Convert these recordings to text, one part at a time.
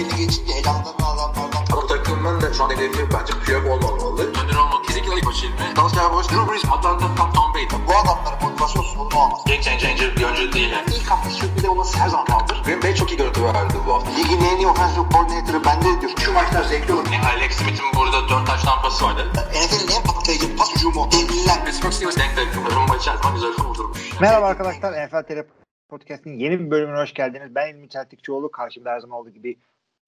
belli geçince elamdan adamlardan. Bu takımın da şu an hedefi bence Piyok olmamalı. Önder olmalı. Kesinlikle ilk maçı ilmi. Dallas Cowboys, Drew Brees, Atlanta, Tom, Tom Brady. Bu adamların motivasyon sorunu olmaz. Game changer bir oyuncu değil. Yani. İlk hafta sürpriz olması her zaman kaldır. Green Bay çok iyi görüntü verdi bu hafta. Ligin en iyi offensive coordinator'ı bende diyor. Şu maçlar zevkli olur. Yani Alex Smith'in burada 4 taş tampası vardı. NFL'in en patlayıcı pas hücumu. Devliler. Pittsburgh Steelers denk denk. Rumba içerisinde güzel kurdurmuş. Merhaba arkadaşlar. NFL Tele Podcast'in yeni bir bölümüne hoş geldiniz. Ben İlmi Çeltikçioğlu. Karşımda her zaman olduğu gibi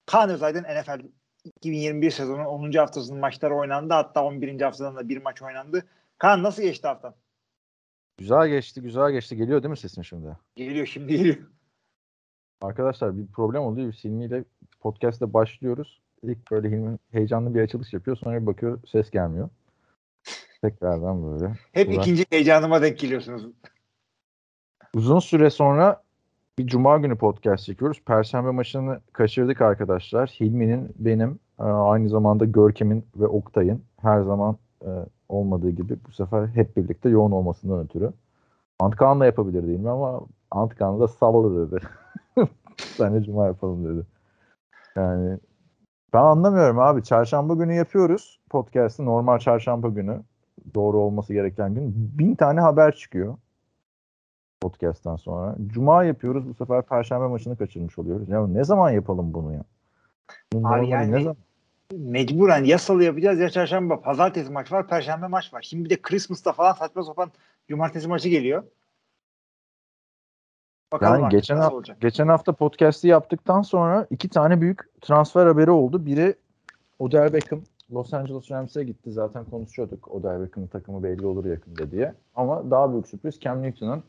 Kaan Özaydın NFL 2021 sezonunun 10. haftasının maçları oynandı. Hatta 11. haftadan da bir maç oynandı. Kaan nasıl geçti haftan? Güzel geçti, güzel geçti. Geliyor değil mi sesin şimdi? Geliyor şimdi geliyor. Arkadaşlar bir problem oluyor. Hilmi ile podcast'te başlıyoruz. İlk böyle Hilmi heyecanlı bir açılış yapıyor. Sonra bir bakıyor ses gelmiyor. Tekrardan böyle. Hep Ulan. ikinci heyecanıma denk geliyorsunuz. Uzun süre sonra bir cuma günü podcast çekiyoruz. Perşembe maçını kaçırdık arkadaşlar. Hilmi'nin, benim, e, aynı zamanda Görkem'in ve Oktay'ın her zaman e, olmadığı gibi bu sefer hep birlikte yoğun olmasından ötürü. Antkan da yapabilir değil mi ama Antkan da salladı dedi. Sen cuma yapalım dedi. Yani ben anlamıyorum abi. Çarşamba günü yapıyoruz podcast'ı. Normal çarşamba günü. Doğru olması gereken gün. Bin tane haber çıkıyor podcast'tan sonra. Cuma yapıyoruz. Bu sefer perşembe maçını kaçırmış oluyoruz. Ya ne zaman yapalım bunu ya? Bu Abi yani- ne zaman? Mecburen ya salı yapacağız ya çarşamba. Pazartesi maç var, perşembe maç var. Şimdi bir de Christmas'ta falan saçma sapan cumartesi maçı geliyor. Bakalım Yani geçen hafta, olacak. geçen hafta podcast'i yaptıktan sonra iki tane büyük transfer haberi oldu. Biri Odell Beckham Los Angeles Rams'e gitti. Zaten konuşuyorduk Odell Beckham'ın takımı belli olur yakında diye. Ama daha büyük sürpriz Cam Newton'ın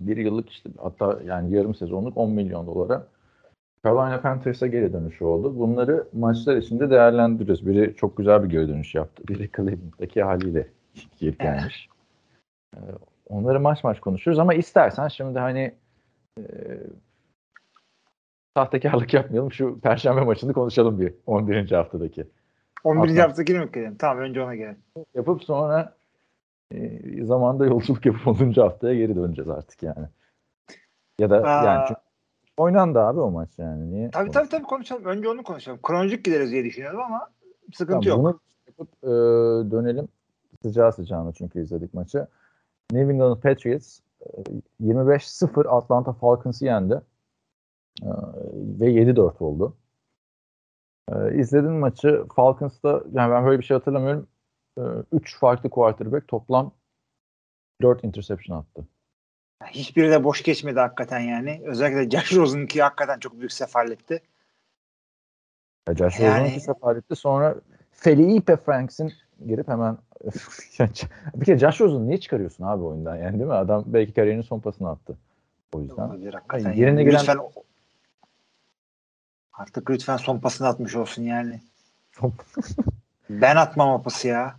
bir yıllık işte hatta yani yarım sezonluk 10 milyon dolara Carolina Panthers'a geri dönüşü oldu. Bunları maçlar içinde değerlendiririz. Biri çok güzel bir geri dönüş yaptı. Biri Cleveland'daki haliyle geri gelmiş. Ee, Onları maç maç konuşuruz ama istersen şimdi hani e, sahtekarlık yapmayalım. Şu perşembe maçını konuşalım bir 11. haftadaki. 11. Atla. hafta mi gelelim? Tamam önce ona gelelim. Yapıp sonra e, zamanda yolculuk yapıp 10. haftaya geri döneceğiz artık yani. Ya da Aa. yani çünkü oynandı abi o maç yani. Niye? Tabii tabii tabii konuşalım. Önce onu konuşalım. Kronolojik gideriz diye düşünüyorum ama sıkıntı Tamam, yok. Bunu yapıp e, dönelim. Sıcağı sıcağına çünkü izledik maçı. New England Patriots e, 25-0 Atlanta Falcons'ı yendi. E, ve 7-4 oldu. E, izledin maçı. Falcons'ta yani ben böyle bir şey hatırlamıyorum. 3 farklı quarterback toplam 4 interception attı. Hiçbiri de boş geçmedi hakikaten yani. Özellikle Josh Rosen'ınki hakikaten çok büyük seferletti. Ya Josh Yani- Rosen'ın iki sefer etti. Sonra Felipe Franks'in girip hemen bir kere Josh Rosen'ı niye çıkarıyorsun abi oyundan yani değil mi? Adam belki kariyerinin son pasını attı. O yüzden. Olabilir hakikaten. Yerine yani. giren- Lütfen artık lütfen son pasını atmış olsun yani. Ben atmam o pası ya.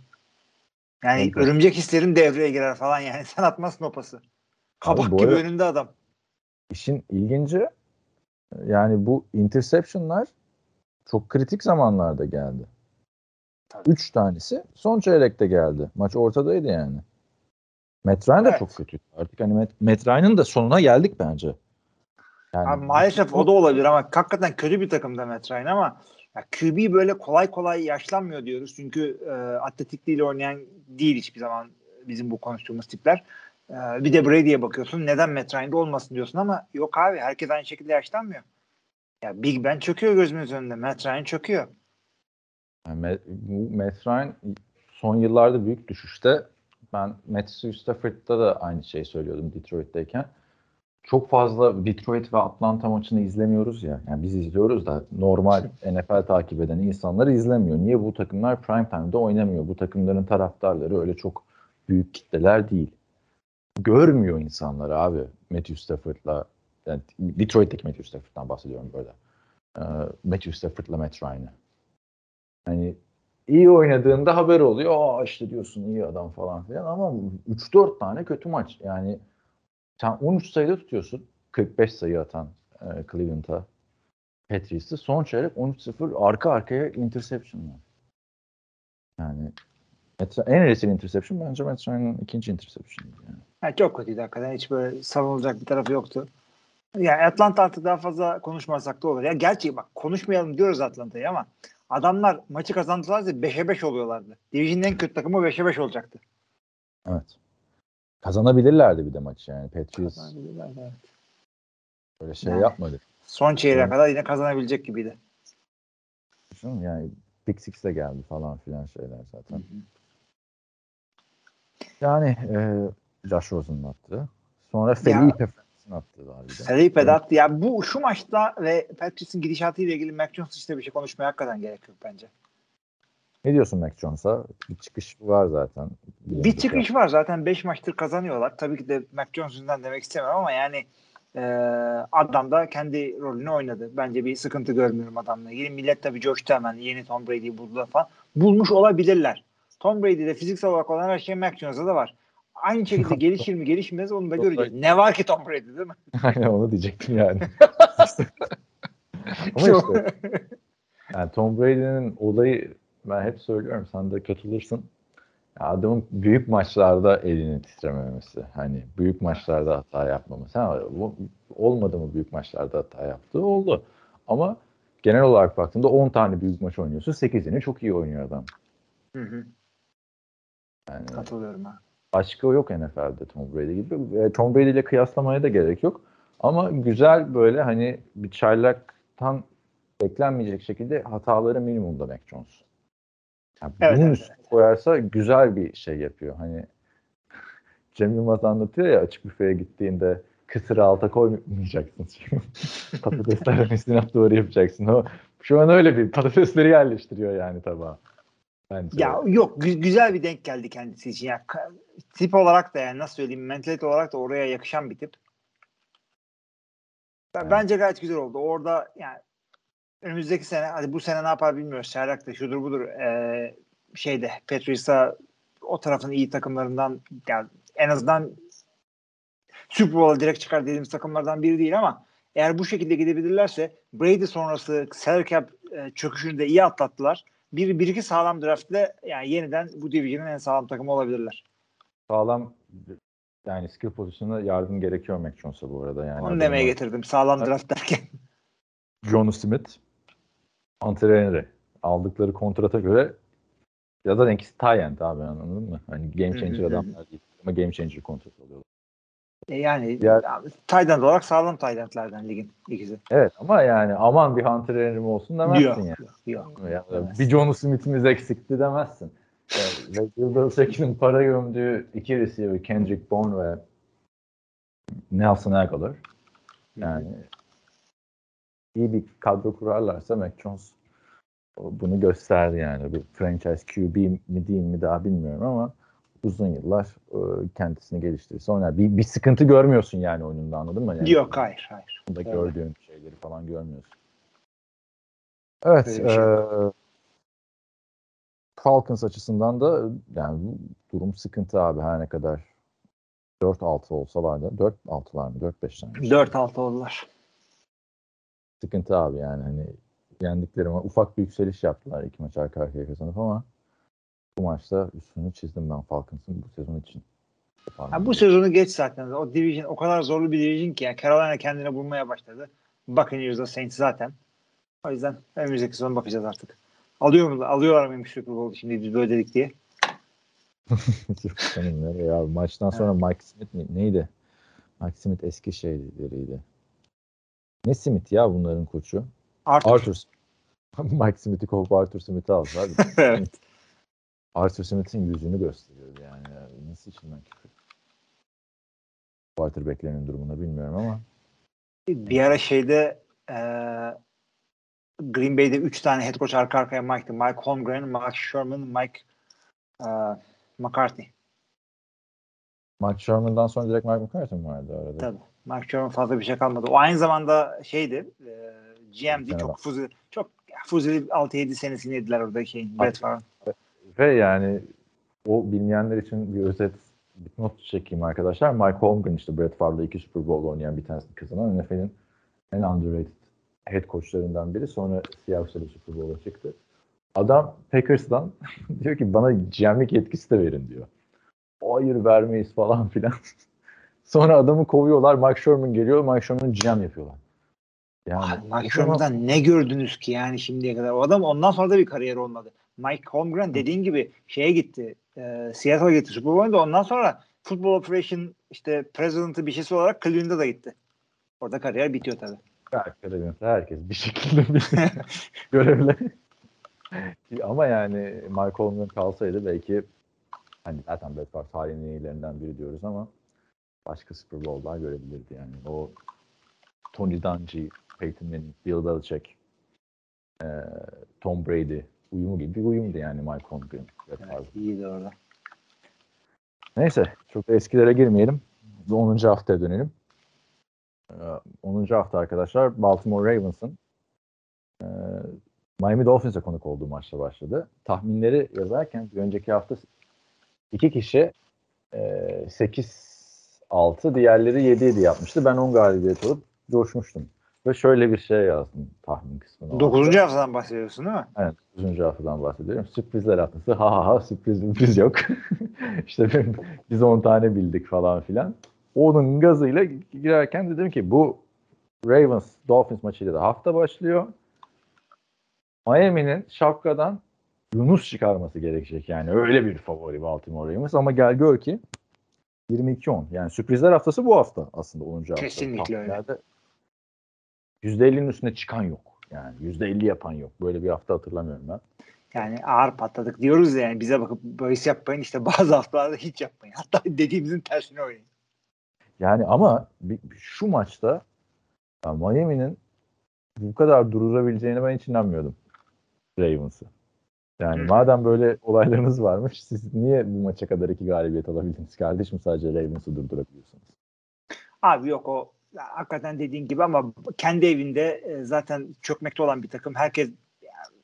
Yani pas. örümcek hislerim devreye girer falan yani. Sen atmazsın o pası. Kabak gibi ara- önünde adam. İşin ilginci yani bu interception'lar çok kritik zamanlarda geldi. Tabii. Üç tanesi son çeyrekte geldi. Maç ortadaydı yani. Matt Ryan da Evet. çok kötü. Artık hani Matt, Matt Ryan'ın da sonuna geldik bence. Yani Abi maalesef o da olabilir ama hakikaten kötü bir takımda Matt Ryan ama ya QB böyle kolay kolay yaşlanmıyor diyoruz. Çünkü e, atletikliğiyle oynayan değil hiçbir zaman bizim bu konuştuğumuz tipler. E, bir de Brady'ye bakıyorsun. Neden Matt Ryan'da olmasın diyorsun ama yok abi herkes aynı şekilde yaşlanmıyor. Ya Big Ben çöküyor gözümüz önünde. Matt Ryan çöküyor. Yani Matt Ryan son yıllarda büyük düşüşte. Ben Matthew Stafford'da da aynı şeyi söylüyordum Detroit'teyken. Çok fazla Detroit ve Atlanta maçını izlemiyoruz ya. Yani biz izliyoruz da normal NFL takip eden insanlar izlemiyor. Niye bu takımlar prime time'da oynamıyor? Bu takımların taraftarları öyle çok büyük kitleler değil. Görmüyor insanlar abi Matthew Stafford'la yani Detroit'teki Matthew Stafford'dan bahsediyorum böyle. Ee, Matthew Stafford'la Matt Ryan'ı. Hani iyi oynadığında haber oluyor. Aa işte diyorsun iyi adam falan filan ama 3-4 tane kötü maç. Yani sen 13 sayıda tutuyorsun. 45 sayı atan e, Cleveland'a Patriots'ı. Son çeyrek 13-0 arka arkaya interception var. Yani en rezil interception bence Matt Ryan'ın ikinci interception. Yani. Yani çok kötüydü hakikaten. Hiç böyle savunulacak bir tarafı yoktu. Yani Atlanta artık daha fazla konuşmasak da olur. Ya gerçi bak konuşmayalım diyoruz Atlanta'yı ama adamlar maçı kazandılarsa 5'e 5 oluyorlardı. Division'ın en kötü takımı 5'e 5 olacaktı. Evet. Kazanabilirlerdi bir de maç yani. Patriots böyle şey Yani. yapmadı. Son çeyreğe Evet. kadar yine kazanabilecek gibiydi. Düşünün yani Big Six de geldi falan filan şeyler zaten. Yani e, Josh Rosen'ın attığı. Sonra Felipe Francis'in attığı var bir de. Felipe de attı. Ya bu şu maçta ve Patrice'in gidişatıyla ilgili Mac Jones işte bir şey konuşmaya hakikaten gerek yok bence. Ne diyorsun Mac Jones'a? Bir çıkış var zaten. Bir çıkış var zaten 5 maçtır kazanıyorlar. Tabii ki de Mac Jones yüzünden demek istemiyorum ama yani e, adam da kendi rolünü oynadı. Bence bir sıkıntı görmüyorum adamla ilgili. Millet tabii coştu hemen yeni Tom Brady'yi buldular falan. Bulmuş olabilirler. Tom Brady'de fiziksel olarak olan her şey Mac Jones'da da var. Aynı şekilde gelişir mi gelişmez onu da göreceğiz. Ne var ki Tom Brady değil mi? Aynen onu diyecektim yani. Ama işte yani Tom Brady'nin olayı ben hep söylüyorum sen de katılırsın. Ya adamın büyük maçlarda elini titrememesi. Hani büyük maçlarda hata yapmaması. Ha, bu- olmadı mı büyük maçlarda hata yaptı? Oldu. Ama genel olarak baktığında 10 tane büyük maç oynuyorsun. 8'ini çok iyi oynuyor adam. Hı hı, Yani Katılıyorum ha. başka yok NFL'de Tom Brady gibi. E, Tom Brady ile kıyaslamaya da gerek yok. Ama güzel böyle hani bir çaylaktan beklenmeyecek şekilde hataları minimumda Mac Jones. Yani Evet, bunun evet, üstüne koyarsa güzel bir şey yapıyor. Hani Cem Yılmaz anlatıyor ya açık büfeye gittiğinde kısırı alta koymayacaksın. Patatesler üstüne doğru yapacaksın. O, şu an öyle bir patatesleri yerleştiriyor yani tabağa. Bence. Ya yok gü- güzel bir denk geldi kendisi için. Ya, tip olarak da yani nasıl söyleyeyim mentalite olarak da oraya yakışan bir tip. Evet. Bence gayet güzel oldu. Orada yani önümüzdeki sene hadi bu sene ne yapar bilmiyoruz. Çaylak da şudur budur ee, şeyde Patrice'a o tarafın iyi takımlarından yani en azından Super Bowl'a direkt çıkar dediğimiz takımlardan biri değil ama eğer bu şekilde gidebilirlerse Brady sonrası salary cap e, çöküşünü de iyi atlattılar. Bir, bir iki sağlam draftle yani yeniden bu division'ın en sağlam takımı olabilirler. sağlam yani skill pozisyonuna yardım gerekiyor Mac Jones'a bu arada. Yani Onu demeye getirdim. Sağlam draft derken. John Smith, Henry aldıkları kontrata göre ya da ikisi tie end abi anladın mı? Hani game changer adamlar değil ama game changer kontrat alıyorlar. E yani Diğer- tight end olarak sağlam tight endlerden ligin ikisi. Evet ama yani aman bir Hunter Henry mi olsun demezsin Yok, yani. yok, yok. Yani bir John Smith'imiz eksikti demezsin. Yani, Belichick'in para gömdüğü iki receiver Kendrick Bourne ve Nelson Aguilar. Yani iyi bir kadro kurarlarsa Mac Jones bunu gösterdi yani. Bir franchise QB mi değil mi daha bilmiyorum ama uzun yıllar e, kendisini geliştirirse oynar. Bir, bir sıkıntı görmüyorsun yani oyununda anladın mı? Yani Yok hayır hayır. da Evet. gördüğün şeyleri falan görmüyorsun. Evet. Şey eee, Falcons açısından da yani durum sıkıntı abi her ne kadar 4-6 olsalar da 4-6'lar mı 4-5 tane. 4-6 oldular. Sıkıntı abi yani hani yendikleri ufak bir yükseliş yaptılar iki maç arka arkaya kazanıp ama bu maçta üstünü çizdim ben Falcons'ın bu sezon için. Ha, bu sezonu geç zaten. O division o kadar zorlu bir division ki yani Carolina kendine bulmaya başladı. Buccaneers'da Saints zaten. O yüzden önümüzdeki sezon bakacağız artık. Alıyor mu? Alıyorlar mıymış Super Bowl şimdi biz böyle dedik diye. Abi maçtan sonra Mike Smith mi? Neydi? Mike Smith eski şeyleriydi. Ne Smith ya bunların koçu? Arthur. Arthur. Mike Smith'i kovup Arthur Smith'i aldılar. evet. Arthur Smith'in yüzünü gösteriyordu yani. Nasıl içinden küfür? Quarterback'lerin durumunu bilmiyorum ama Bir ara şeyde e, Green Bay'de 3 tane head coach arka arkaya Mike'tı. Mike Holmgren, Mike Sherman, Mike e, McCarthy. Mike Sherman'dan sonra direkt Mike McCarthy mi vardı arada? Tabii. Mike Sherman fazla bir şey kalmadı. O aynı zamanda şeydi e, GM'di. Sene Çok fuzuli, çok fuzuli 6-7 senesini yediler orada şeyin. Brett Favre'ın. Ve yani o bilmeyenler için bir özet bir not çekeyim arkadaşlar. Mike Holmgren işte Brett Favre'la iki Super Bowl oynayan bir tanesini kazanan NFL'in en underrated head coachlarından biri. Sonra Seahawks'a da Super Bowl'a çıktı. Adam Packers'dan diyor ki bana GM'lik yetkisi de verin diyor. Hayır vermeyiz falan filan. Sonra adamı kovuyorlar. Mike Sherman geliyor. Mike Sherman'ı GM yapıyorlar. Yani Abi, Mike Sherman'dan ne gördünüz ki yani şimdiye kadar? O adam ondan sonra da bir kariyer olmadı. Mike Holmgren dediğin gibi şeye gitti. E, Seattle'a gitti Super Bowl'da. Ondan sonra Football Operation işte President'ı bir şeysi olarak Cleveland'a da gitti. Orada kariyer bitiyor tabii. Herkes, herkes bir şekilde bir görevle. Ama yani Mike Holmgren kalsaydı belki hani zaten Brett Favre tarihin en iyilerinden biri diyoruz ama başka Super Bowl'lar görebilirdi yani. O Tony Dungy, Peyton Manning, Bill Belichick, eee, Tom Brady uyumu gibi bir uyumdu yani Mike Holmgren. Evet, iyiydi orada. Neyse çok da eskilere girmeyelim. 10. haftaya dönelim. Ee, 10. hafta arkadaşlar Baltimore Ravens'ın e, Miami Dolphins'e konuk olduğu maçla başladı. Tahminleri yazarken bir önceki hafta iki kişi e, 8-6 diğerleri 7-7 yapmıştı. Ben 10 galibiyet alıp coşmuştum. Ve şöyle bir şey yazdım tahmin kısmına. 9. haftadan bahsediyorsun değil mi? Evet, 9. haftadan bahsediyorum. Sürprizler haftası. Ha ha ha sürpriz sürpriz yok. işte ben- biz 10 tane bildik falan filan. Onun gazıyla girerken dedim ki bu Ravens Dolphins maçıyla da hafta başlıyor. Miami'nin şapkadan Yunus çıkarması gerekecek yani. Öyle bir favori Baltimore Ravens ama gel gör ki 22-10. Yani sürprizler haftası bu hafta aslında 10. hafta. Kesinlikle öyle. Tahminlerde %50'nin üstüne çıkan yok. Yani %50 yapan yok. Böyle bir hafta hatırlamıyorum ben. Yani ağır patladık diyoruz ya yani bize bakıp bahis yapmayın işte bazı haftalarda hiç yapmayın. Hatta dediğimizin tersine oynayın. Yani ama şu maçta ya Miami'nin bu kadar durdurabileceğine ben hiç inanmıyordum Ravens'ı. Yani Hı. madem böyle olaylarınız varmış siz niye bu maça kadar iki galibiyet alabildiniz kardeşim sadece Ravens'ı durdurabiliyorsunuz. Abi yok o hakikaten dediğin gibi ama kendi evinde e, zaten çökmekte olan bir takım. Herkes yani,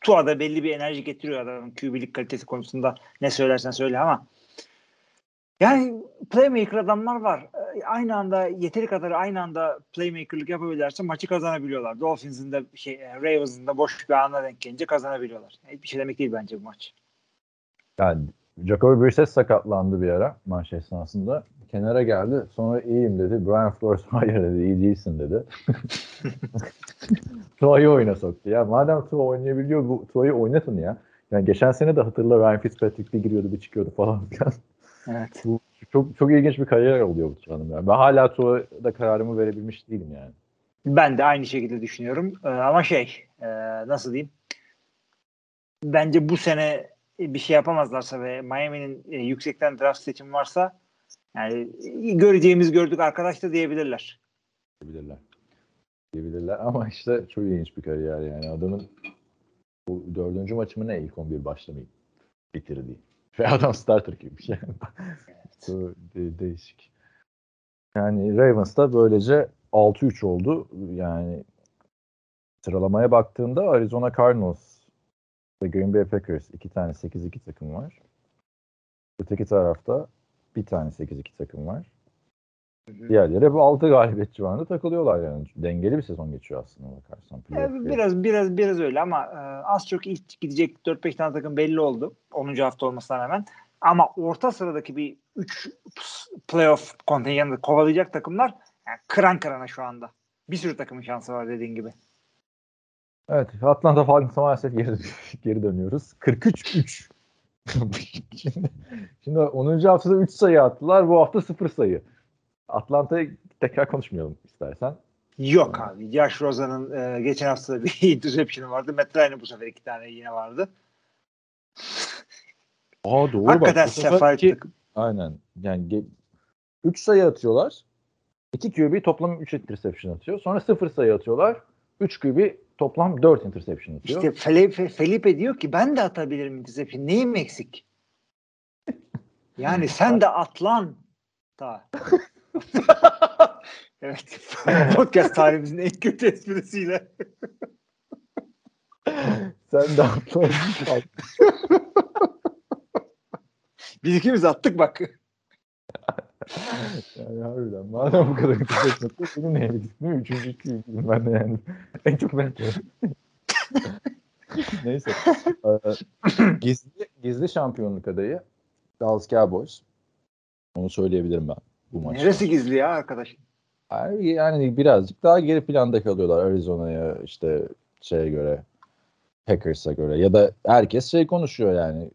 Tua'da belli bir enerji getiriyor adamın QB'lik kalitesi konusunda ne söylersen söyle ama yani playmaker adamlar var. E, Aynı anda yeteri kadar aynı anda playmakerlık yapabilirlerse maçı kazanabiliyorlar. Dolphins'in de şey e, Ravens'ın da boş bir ana denk gelince kazanabiliyorlar. Hiçbir şey demek değil bence bu maç. Yani Jacoby Brissett sakatlandı bir ara maç esnasında. Kenara geldi. Sonra iyiyim dedi. Brian Flores hayır dedi. iyi değilsin dedi. Tua'yı oyuna soktu. Ya madem Tua oynayabiliyor bu Tua'yı oynatın ya. Yani geçen sene de hatırla Ryan Fitzpatrick bir giriyordu bir çıkıyordu falan filan. Evet. Bu çok çok ilginç bir kariyer oluyor bu Tua'nın. Yani. Ben hala Tua'da kararımı verebilmiş değilim yani. Ben de aynı şekilde düşünüyorum. Ee, ama şey e, nasıl diyeyim? Bence bu sene bir şey yapamazlarsa ve Miami'nin e, yüksekten draft seçimi varsa yani göreceğimiz gördük arkadaş da diyebilirler. diyebilirler. Diyebilirler ama işte çok ilginç bir kariyer yani. Adamın bu dördüncü maçı mı ne ilk 11 başlamayı bitirdi. Ve adam bir şey. Çok de- değişik. Yani Ravens da böylece 6-3 oldu. Yani sıralamaya baktığında Arizona Cardinals ve Green Bay Packers iki tane 8-2 takım var. Öteki tarafta bir tane 8-2 takım var. Diğerleri bu 6 galibiyet civarında takılıyorlar yani. Dengeli bir sezon geçiyor aslında bakarsan. Playoff biraz biraz biraz öyle ama e, az çok ilk gidecek 4-5 tane takım belli oldu. 10. hafta olmasına rağmen. Ama orta sıradaki bir 3 playoff kontenjanını kovalayacak takımlar yani kıran kırana şu anda. Bir sürü takımın şansı var dediğin gibi. Evet, Atlanta Falcons'a maalesef geri, geri dönüyoruz. 43-3. şimdi, şimdi 10. haftada 3 sayı attılar. Bu hafta 0 sayı. Atlanta'yı tekrar konuşmayalım istersen. Yok abi. Josh Rosen'ın e, geçen hafta bir interception'ı vardı. Matt Ryan'ın bu sefer iki tane yine vardı. Aa doğru Hakikaten sefalet iki- takım. Aynen. Yani 3 sayı atıyorlar. 2 QB toplam 3 interception atıyor. Sonra 0 sayı atıyorlar. 3 QB toplam 4 interception atıyor. İşte Felipe, Felipe diyor ki ben de atabilirim interception. Neyim eksik? Yani sen de atlan. Ta. evet. Podcast tarihimizin en kötü esprisiyle. Sen de atladın. Biz ikimiz attık bak. yani harbiden. Madem bu kadar interception atıyor. Senin neye gittin? mi? Üçüncü QB'yim ben de yani. En çok ben Neyse. Ee, gizli, gizli şampiyonluk adayı Dallas Cowboys. Onu söyleyebilirim ben. Bu maçta. Neresi gizli ya arkadaş? Yani, birazcık daha geri planda kalıyorlar Arizona'ya işte şeye göre Packers'a göre ya da herkes şey konuşuyor yani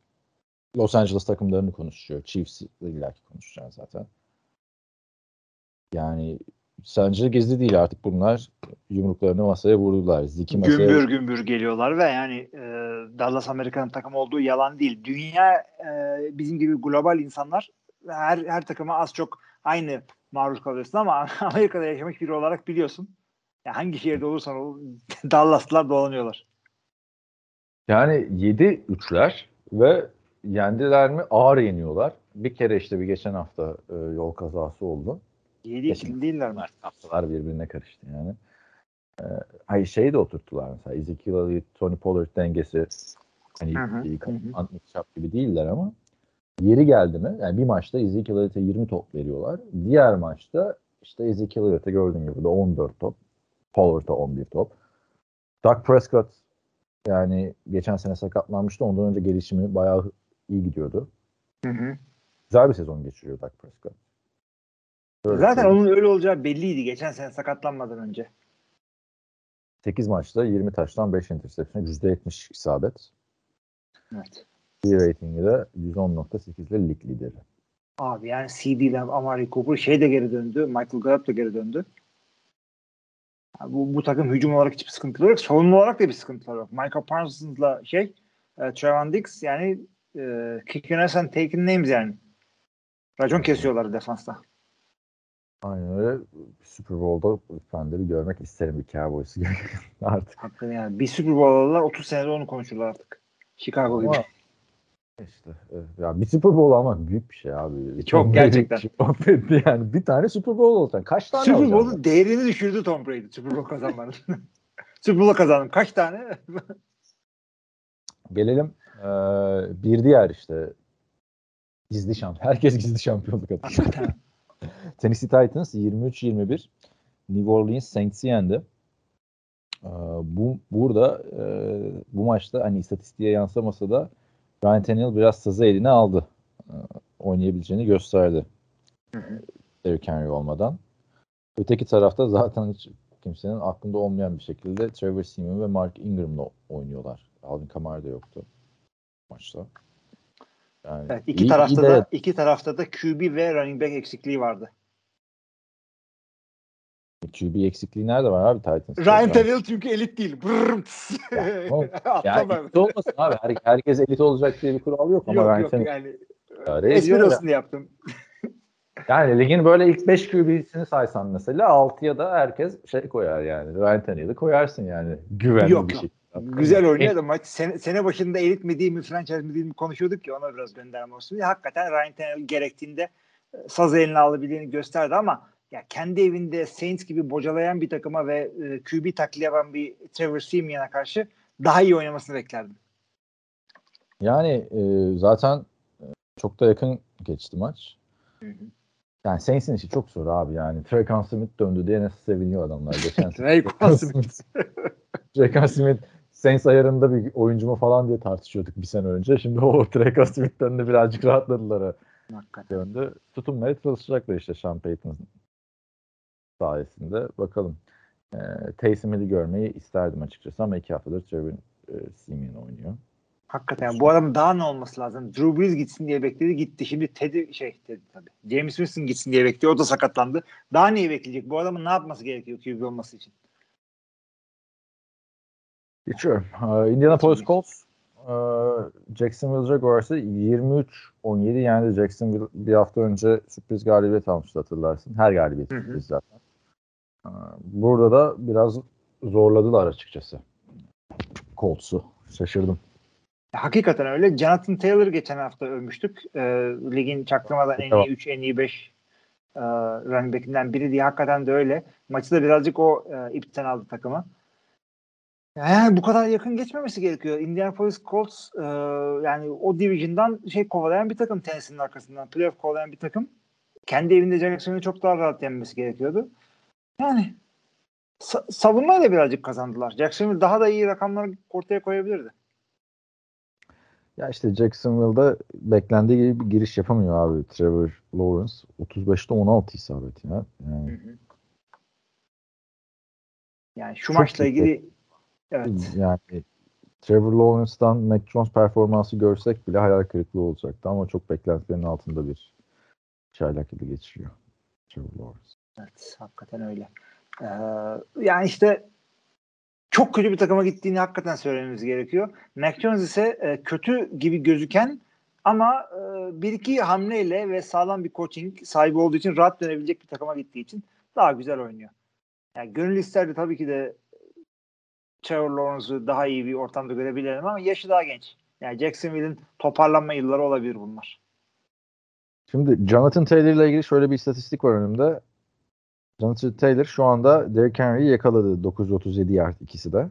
Los Angeles takımlarını konuşuyor. Chiefs illaki konuşacağız zaten. Yani sence gizli değil artık bunlar yumruklarını masaya vurdular. Ziki masaya Gümbür gümbür geliyorlar ve yani e, Dallas Amerika'nın takım olduğu yalan değil. Dünya e, bizim gibi global insanlar her her takıma az çok aynı maruz kalıyorsun ama Amerika'da yaşamış biri olarak biliyorsun. Ya hangi şehirde olursan ol, Dallas'lılar dolanıyorlar. Yani 7 üçler ve yendiler mi ağır yeniyorlar. Bir kere işte bir geçen hafta e, yol kazası oldu. 7 ikili değiller mi? Haftalar birbirine karıştı yani. Ee, hayır şeyi de oturttular mesela. Ezekiel Elliott, Tony Pollard dengesi hani hı. Antmikşap gibi değiller ama yeri geldi mi yani bir maçta Ezekiel Elliott'e 20 top veriyorlar. Diğer maçta işte Ezekiel Elliott'e gördüğün gibi de 14 top. Pollard'a 11 top. Doug Prescott yani geçen sene sakatlanmıştı. Ondan önce gelişimi bayağı iyi gidiyordu. Hı hı. Güzel bir sezon geçiriyor Doug Prescott. Öyle Zaten söyleyeyim. onun öyle olacağı belliydi geçen sene sakatlanmadan önce. 8 maçta 20 taştan 5 interception, %70 isabet. Evet. Ratingi de 110.8 ile lig lideri. Abi yani CD Lamb, Amari Cooper şey de geri döndü. Michael Gallup da geri döndü. Ya Bu, bu takım hücum olarak hiçbir sıkıntıları yok. Savunma olarak da bir sıkıntıları yok. Michael Parsons'la şey e, Trevon Diggs yani e, ass and taking names yani. Racon kesiyorlar defansta. Aynen öyle. Super Bowl'da ben de bir görmek isterim bir Cowboys'u artık. Hakikaten yani. Bir Super Bowl alırlar 30 senede onu konuşurlar artık. Chicago gibi. Ama işte evet. ya bir Super Bowl almak büyük bir şey abi. Çok, Tom Brady gerçekten. için affetti yani. Bir tane Super Bowl olacak. Kaç tane Super? Bowl'un değerini düşürdü Tom Brady. Super Bowl kazanmanın. Super Bowl kazandım. Kaç tane? Gelelim eee, bir diğer işte gizli şampiyon. Herkes gizli şampiyonluk atıyor. Tennessee Titans 23-21 New Orleans Saints'i yendi. Ee, bu burada e, bu maçta hani istatistiğe yansımasa da Ryan Tannehill biraz sazı eline aldı. Ee, oynayabileceğini gösterdi. Derrick Henry olmadan. Öteki tarafta zaten hiç kimsenin aklında olmayan bir şekilde Trevor Seaman ve Mark Ingram'la oynuyorlar. Alvin Kamara da yoktu maçta. Yani Evet, iki iyi- tarafta iyi da de- iki tarafta da QB ve running back eksikliği vardı. QB eksikliği nerede var abi Titans'ta? Ryan Yani- Tannehill çünkü elit değil. Atlama. Yani elit olmasın abi. Her, herkes elit olacak diye bir kural yok ama yok Ryan yok Tannehill yani. idare Espri yaptım. Yani ligin böyle ilk 5 QB'sini saysan mesela 6'ya da herkes şey koyar yani. Ryan Tannehill'i koyarsın yani. Güvenli Yok, bir şey. Güzel oynuyor da maç sene, sene başında elit mi değil mi franchise mi değil mi konuşuyorduk ya ona biraz gönderme olsun diye. Hakikaten Ryan Tannehill gerektiğinde e, saz eline alabildiğini gösterdi ama ya kendi evinde Saints gibi bocalayan bir takıma ve e, QB taklidi yapan bir Trevor Simeon'a karşı daha iyi oynamasını beklerdim. Yani e, zaten e, çok da yakın geçti maç. Hı hı. Yani Saints'in işi çok zor abi yani. Trekan Smith döndü diye nasıl seviniyor adamlar geçen. Raycon Smith. Trekan Smith Saints ayarında bir oyuncu mu falan diye tartışıyorduk bir sene önce. Şimdi o Trekan Smith'ten de birazcık rahatladılar. ha. Hakikaten. döndü. Tutunmaya çalışacaklar işte Sean Payton sayesinde. Bakalım. E, Taysom Hill'i görmeyi isterdim açıkçası ama iki haftadır Trevor e, Simeon oynuyor. Hakikaten bu adamın daha ne olması lazım? Drew Brees gitsin diye bekledi gitti. Şimdi Teddy şey Teddy tabii. James Winston gitsin diye bekliyor. O da sakatlandı. Daha neyi bekleyecek? Bu adamın ne yapması gerekiyor QB olması için? Geçiyorum. Ee, Indianapolis Colts e, Jacksonville Jaguars'ı 23-17 yendi. Jacksonville bir hafta önce sürpriz galibiyet almıştı hatırlarsın. Her galibiyet sürpriz zaten. Ee, Burada da biraz zorladılar açıkçası. Colts'u. Şaşırdım. Hakikaten öyle. Jonathan Taylor geçen hafta övmüştük. Ee, ligin çaktırmadan en iyi 3, en iyi 5 e, running back'inden biri diye hakikaten de öyle. Maçı da birazcık o e, ipten aldı takımı. Yani bu kadar yakın geçmemesi gerekiyor. Indianapolis Colts e, yani o division'dan şey kovalayan bir takım Tennessee'nin arkasından. Playoff kovalayan bir takım. Kendi evinde Jacksonville'i çok daha rahat yenmesi gerekiyordu. Yani sa- savunmayla birazcık kazandılar. Jacksonville daha da iyi rakamlar ortaya koyabilirdi. Ya işte Jacksonville'da beklendiği gibi bir giriş yapamıyor abi Trevor Lawrence. 35'te 16 isabet ya. Yani, Yani şu Çok maçla ilgili evet. yani Trevor Lawrence'dan Mac Jones performansı görsek bile hayal kırıklığı olacaktı ama çok beklentilerin altında bir çaylak gibi geçiriyor Trevor Lawrence. Evet, hakikaten öyle. Ee, yani işte çok kötü bir takıma gittiğini hakikaten söylememiz gerekiyor. Mac Jones ise e, kötü gibi gözüken ama e, bir iki hamleyle ve sağlam bir coaching sahibi olduğu için rahat dönebilecek bir takıma gittiği için daha güzel oynuyor. Yani gönül isterdi tabii ki de Trevor Lawrence'ı daha iyi bir ortamda görebilirim ama yaşı daha genç. Yani Jacksonville'in toparlanma yılları olabilir bunlar. Şimdi Jonathan Taylor ile ilgili şöyle bir istatistik var önümde. Jonathan Taylor şu anda Derrick Henry'i yakaladı. 937 yard ikisi de.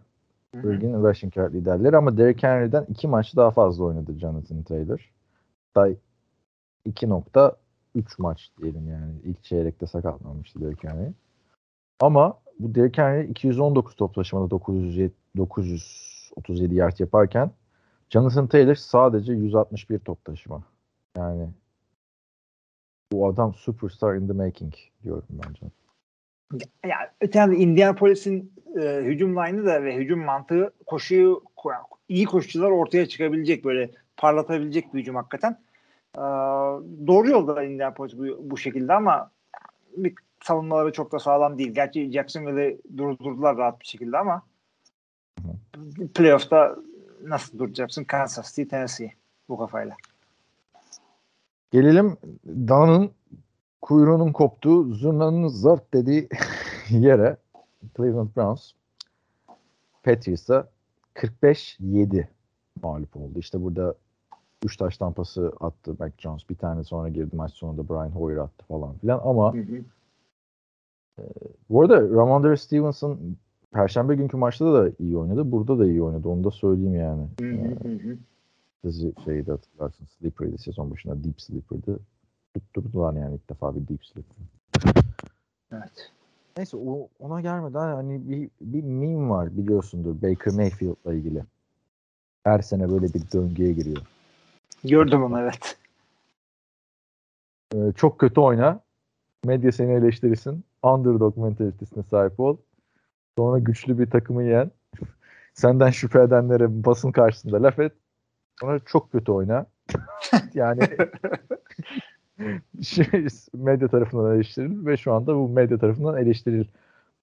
Ligin rushing yard liderleri ama Derrick Henry'den iki maç daha fazla oynadı Jonathan Taylor. Hatta 2.3 maç diyelim yani. İlk çeyrekte sakatlanmıştı Derrick Henry. Ama bu Derrick Henry 219 top taşımada 907, 937 yard yaparken Jonathan Taylor sadece 161 top taşıma. Yani bu adam superstar in the making diyorum bence. Yani öte yandan Indianapolis'in e, hücum line'ı da ve hücum mantığı koşuyu iyi koşucular ortaya çıkabilecek böyle parlatabilecek bir hücum hakikaten. Ee, doğru yolda Indianapolis bu, bu şekilde ama bir savunmaları çok da sağlam değil. Gerçi Jacksonville'i durdurdular rahat bir şekilde ama playoff'ta nasıl duracaksın? Kansas City, Tennessee bu kafayla. Gelelim Dan'ın kuyruğunun koptuğu, zurnanın zart dediği yere Cleveland Browns Patriots'a 45-7 mağlup oldu. İşte burada 3 taş tampası attı Mac Jones. Bir tane sonra girdi maç sonunda Brian Hoyer attı falan filan. Ama Hı hı. bu arada Ramondre Stevenson Perşembe günkü maçta da iyi oynadı. Burada da iyi oynadı. Onu da söyleyeyim yani. Hı hı hı hı. Dizi şeyi de hatırlarsın. Slippery'di sezon başında. Deep Slippery'di. Tutturdular yani ilk defa bir Deep Slippery. Evet. Neyse o, ona gelmeden hani bir, bir meme var biliyorsundur Baker Mayfield'la ilgili. Her sene böyle bir döngüye giriyor. Gördüm onu evet. Ee, çok kötü oyna. Medya seni eleştirirsin. Underdog mentalitesine sahip ol. Sonra güçlü bir takımı yen. Senden şüphe edenlere basın karşısında laf et. Sonra çok kötü oyna. yani şey, medya tarafından eleştiril ve şu anda bu medya tarafından eleştiril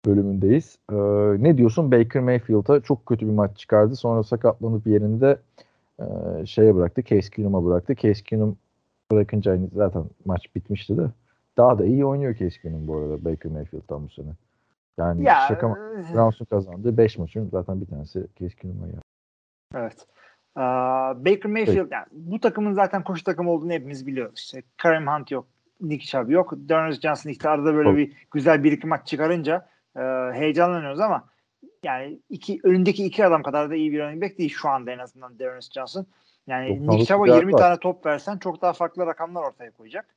bölümündeyiz. Ee, ne diyorsun? Baker Mayfield'a çok kötü bir maç çıkardı. Sonra sakatlanıp yerinde e, şeye bıraktı. Case Keenum'a bıraktı. Case Keenum bırakınca hani zaten maç bitmişti de. Daha da iyi oynuyor Case Keenum bu arada Baker Mayfield'dan bu sene. Yani Ya şaka e, Browns'un kazandığı 5 maçın zaten bir tanesi Case Keenum'a geldi. Evet. Baker Mayfield yani bu takımın zaten koşu takımı olduğunu hepimiz biliyoruz. İşte Kareem Hunt yok. Nick Chubb yok. Dearness Johnson işte arada böyle bir güzel bir iki maç çıkarınca e, heyecanlanıyoruz ama yani iki önündeki iki adam kadar da iyi bir running back değil şu anda en azından Dearness Johnson. Yani 99 Nick Chubb'a yard 20 var. tane top versen çok daha farklı rakamlar ortaya koyacak.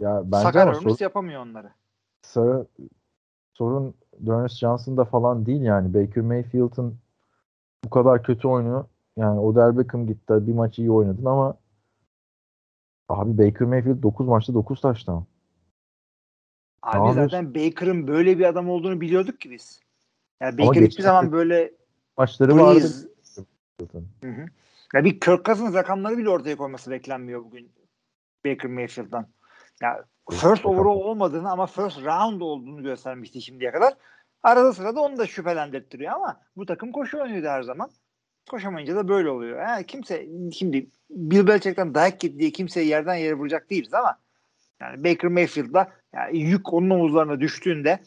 Ya bence Sakar sor- yapamıyor onları. sarı- sorun Dearness Johnson'da falan değil yani. Baker Mayfield'ın bu kadar kötü oyunu yani Odell Beckham gitti bir maç iyi oynadın ama abi Baker Mayfield 9 maçta 9 taştan. Abi Abi- zaten Baker'ın böyle bir adam olduğunu biliyorduk ki biz. Yani Baker hiçbir zaman böyle Maçları vardı. Hı hı. Ya bir Kirk Cousins rakamları bile ortaya koyması beklenmiyor bugün Baker Mayfield'dan. Ya first overall olmadığını ama first round olduğunu göstermişti şimdiye kadar. Arada sırada onu da şüphelendirtiyor ama bu takım koşu oynuyordu her zaman. Koşamayınca da böyle oluyor. Yani kimse şimdi Bill Belichick'ten dayak yedi diye kimseyi yerden yere vuracak değiliz ama yani Baker Mayfield'da yani yük onun omuzlarına düştüğünde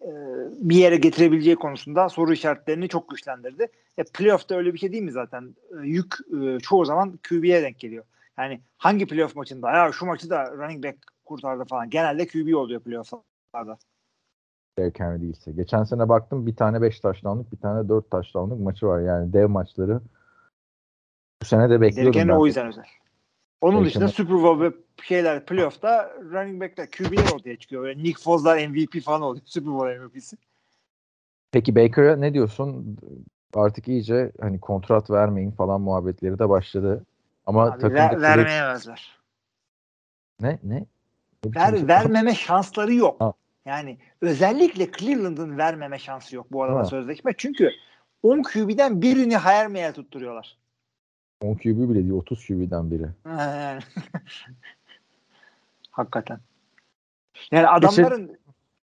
e, bir yere getirebileceği konusunda soru işaretlerini çok güçlendirdi. E, playoff'ta öyle bir şey değil mi zaten? E, yük e, çoğu zaman QB'ye denk geliyor. Yani hangi playoff maçında ya şu maçı da running back kurtardı falan. Genelde QB oluyor playoff'larda. Derrick Henry değilse. Geçen sene baktım bir tane 5 taşlanlık bir tane 4 taşlanlık maçı var. Yani dev maçları. Bu sene de Henry ben. o yüzden özel. Onun Derrick dışında Super Bowl ve şeyler playoff'ta running back'ler QB'ler ortaya çıkıyor. Böyle Nick Fos'lar MVP falan oluyor. Super Bowl MVP'si. Peki Baker'a ne diyorsun? artık iyice hani kontrat vermeyin falan muhabbetleri de başladı. Ama Abi, ver, vermeyemezler. ne ne? Ne Ver, vermeme şansları yok. Ha. Yani özellikle Cleveland'ın vermeme şansı yok bu adama Ha. sözleşme. Çünkü 10 QB'den birini hayal meyal tutturuyorlar. 10 QB bile değil 30 QB'den biri. Yani. Hakikaten. Yani adamların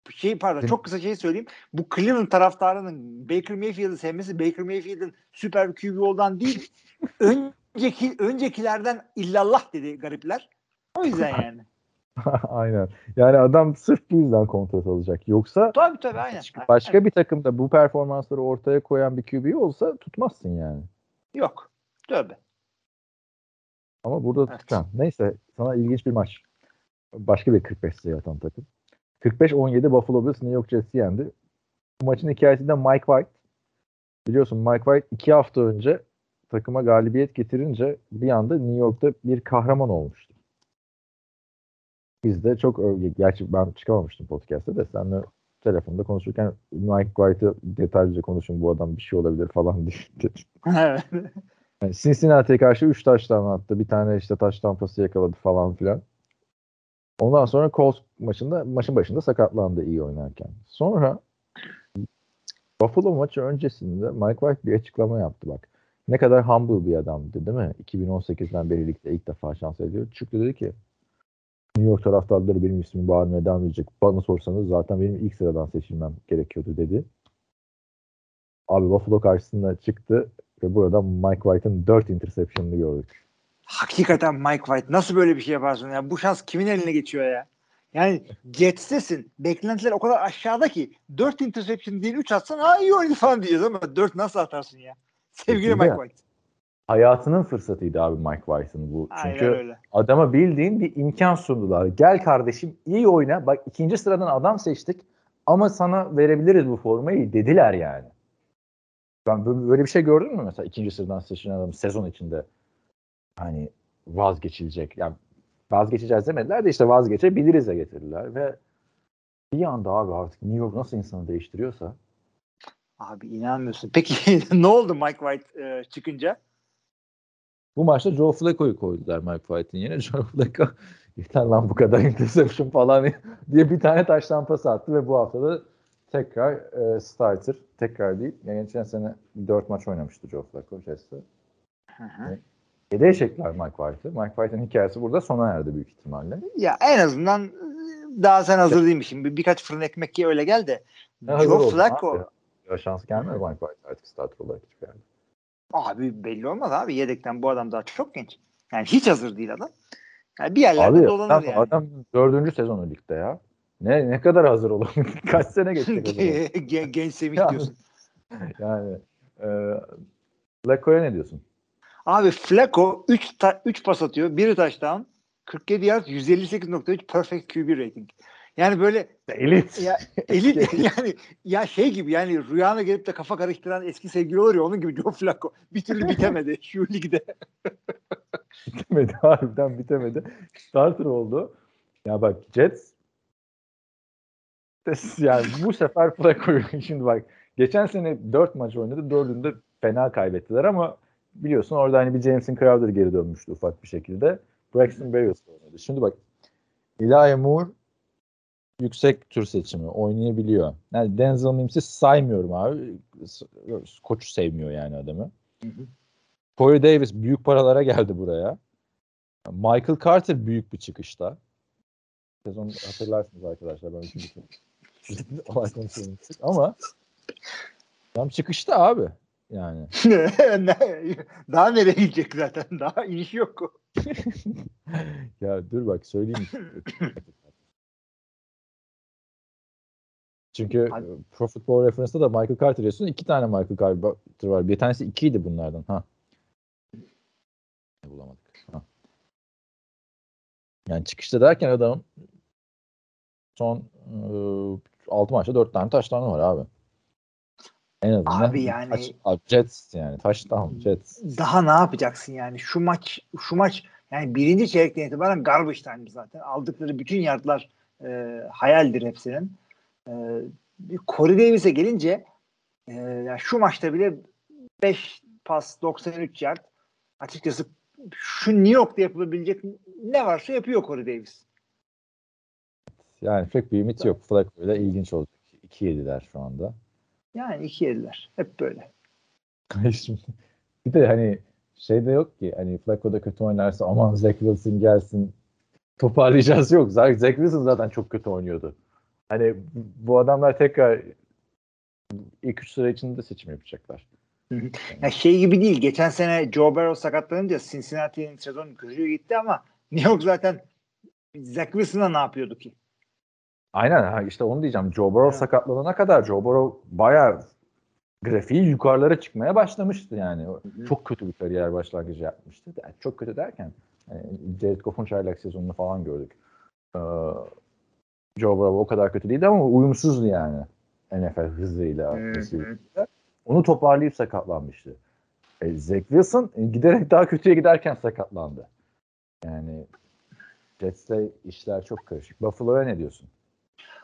şey pardon çok kısa şey söyleyeyim. Bu Cleveland taraftarının Baker Mayfield'ı sevmesi Baker Mayfield'ın süper bir QB olduğundan değil. önceki öncekilerden illallah dedi garipler. O yüzden yani. Aynen. Yani adam sırf bu yüzden kontrat alacak. Yoksa tabii tabii aynen. başka bir takımda bu performansları ortaya koyan bir QB olsa tutmazsın yani. Yok. Tövbe. Ama burada Evet. tutacaksın. Neyse sana ilginç bir maç. Başka bir 45 sayı atan takım. 45-17 Buffalo Bills New York Jets'i yendi. Bu maçın hikayesi de Mike White. Biliyorsun Mike White iki hafta önce takıma galibiyet getirince bir anda New York'ta bir kahraman olmuştu. Biz de çok öv- gerçi ben çıkamamıştım podcast'te de seninle telefonda konuşurken Mike White'ı detaylıca konuşun bu adam bir şey olabilir falan diye. Evet. Yani Cincinnati'ye karşı 3 taştan attı. Bir tane işte taş tampası yakaladı falan filan. Ondan sonra Colts maçında maçın başında sakatlandı iyi oynarken. Sonra Buffalo maçı öncesinde Mike White bir açıklama yaptı bak. Ne kadar humble bir adamdı değil mi? 2018'den beri ligde ilk defa şans ediyor. Çıktı dedi ki New York taraftarları benim ismimi bağırmaya devam edecek. Bana sorsanız zaten benim ilk sıradan seçilmem gerekiyordu dedi. Abi Buffalo karşısında çıktı ve burada Mike White'ın 4 interception'ını gördük. Hakikaten Mike White nasıl böyle bir şey yaparsın ya? Bu şans kimin eline geçiyor ya? Yani Jets'tesin. Beklentiler o kadar aşağıda ki 4 interception değil 3 atsan ha iyi oynadı falan diyeceğiz ama 4 nasıl atarsın ya? Sevgili Peki Mike White. Hayatının fırsatıydı abi Mike White'ın bu. Aynen Çünkü öyle. adama bildiğin bir imkan sundular. Gel kardeşim iyi oyna. Bak ikinci sıradan adam seçtik ama sana verebiliriz bu formayı dediler yani. Ben bö- böyle bir şey gördün mü mesela ikinci sıradan seçilen adam sezon içinde hani vazgeçilecek. Yani vazgeçeceğiz demediler de işte vazgeçebiliriz de getirdiler ve bir anda abi artık New York nasıl insanı değiştiriyorsa Abi inanmıyorsun. Peki ne oldu Mike White e, çıkınca? Bu maçta Joe Flacco'yu koydular Mike White'in yerine. Joe Flacco yeter lan bu kadar interception falan diye bir tane taştan pas attı ve bu hafta da tekrar e, starter. Tekrar değil. Yani geçen sene 4 maç oynamıştı Joe Flacco Jets'te. Hı hı. Yedeğe çektiler Mike White'ı. Mike White'ın hikayesi burada sona erdi büyük ihtimalle. Ya en azından e, daha sen hazır değilmişsin. Bir, birkaç fırın ekmek ye öyle gel de. Joe Flacco. Ya şans gelmedi Mike White artık starter olarak hiçbir yerde. Abi belli olmaz abi. Yedekten bu adam daha çok genç. Yani hiç hazır değil adam. Yani bir yerlerde Abi dolanır adam, yani. adam dördüncü sezonu ligde ya. Ne ne kadar hazır olur? Kaç sene zaman? Gen- genç Semih diyorsun. Yani e, Flacco'ya ne diyorsun? Abi Flacco 3 ta- 3 pas atıyor. Biri touchdown. 47 yard 158.3 perfect QB rating. Yani böyle Elit. ya elit yani ya şey gibi yani rüyana gelip de kafa karıştıran eski sevgili olur ya onun gibi Joe Flacco. Bir türlü bitemedi şu ligde. bitemedi. Harbiden bitemedi. Starter oldu. Ya bak Jets yani bu sefer Flacco'yu şimdi bak geçen sene 4 maç oynadı. Dördünde fena kaybettiler ama biliyorsun orada hani bir Jameson Crowder geri dönmüştü ufak bir şekilde. Braxton Berrios oynadı. Şimdi bak Elijah Moore yüksek tür seçimi oynayabiliyor. Yani Denzel Mims'i saymıyorum abi. Koçu sevmiyor yani adamı. Corey Davis büyük paralara geldi buraya. Michael Carter büyük bir çıkışta. Sezon hatırlarsınız arkadaşlar. Ben üçüncü olay ama tam çıkışta abi. Yani. Daha nereye gidecek zaten? Daha iş yok. ya dur bak söyleyeyim. Çünkü Hadi. Pro Football Reference'da da Michael Carter yazıyorsun. iki tane Michael Carter var. Bir tanesi ikiydi bunlardan. Ha. Bulamadık. Ha. Yani çıkışta derken adamın son e, 6 maçta 4 tane taştanı var abi. En azından. Abi yani- Taş, abi Jets yani. Taştan Jets. Daha ne yapacaksın yani? Şu maç şu maç yani birinci çeyrekten itibaren garbage time zaten. Aldıkları bütün yardlar e, hayaldir hepsinin. E, Corey Davis'e gelince e, yani şu maçta bile 5 pas 93 yard. Açıkçası şu New York'ta yapılabilecek ne varsa yapıyor Corey Davis. Yani pek bir ümit yok. Flacco ile ilginç olacak. 2-7'ler şu anda. Yani iki yediler. Hep böyle. Bir de hani şey de yok ki hani Flacco da kötü oynarsa aman Zach Wilson gelsin toparlayacağız yok. Zach Wilson zaten çok kötü oynuyordu. Hani bu adamlar tekrar ilk üç sıra içinde seçim yapacaklar. Ya şey gibi değil. Geçen sene Joe Burrow sakatlanınca Cincinnati'nin sezon kötüye gitti ama New York zaten Zach Wilson'a ne yapıyordu ki? Aynen ha, işte onu diyeceğim. Joe Burrow Evet. sakatlanana kadar Joe Burrow bayağı grafiği yukarılara çıkmaya başlamıştı yani. O Çok kötü bir kariyer başlangıcı yapmıştı. Yani çok kötü derken yani Jared Goff'un çaylak sezonunu falan gördük. Ee, Joe Burrow o kadar kötü değildi ama uyumsuzdu yani. NFL hızıyla. Hı hızıyla. Onu toparlayıp sakatlanmıştı. E, Zach Wilson e, giderek daha kötüye giderken sakatlandı. Yani Jets'te işler çok karışık. Buffalo'ya ne diyorsun?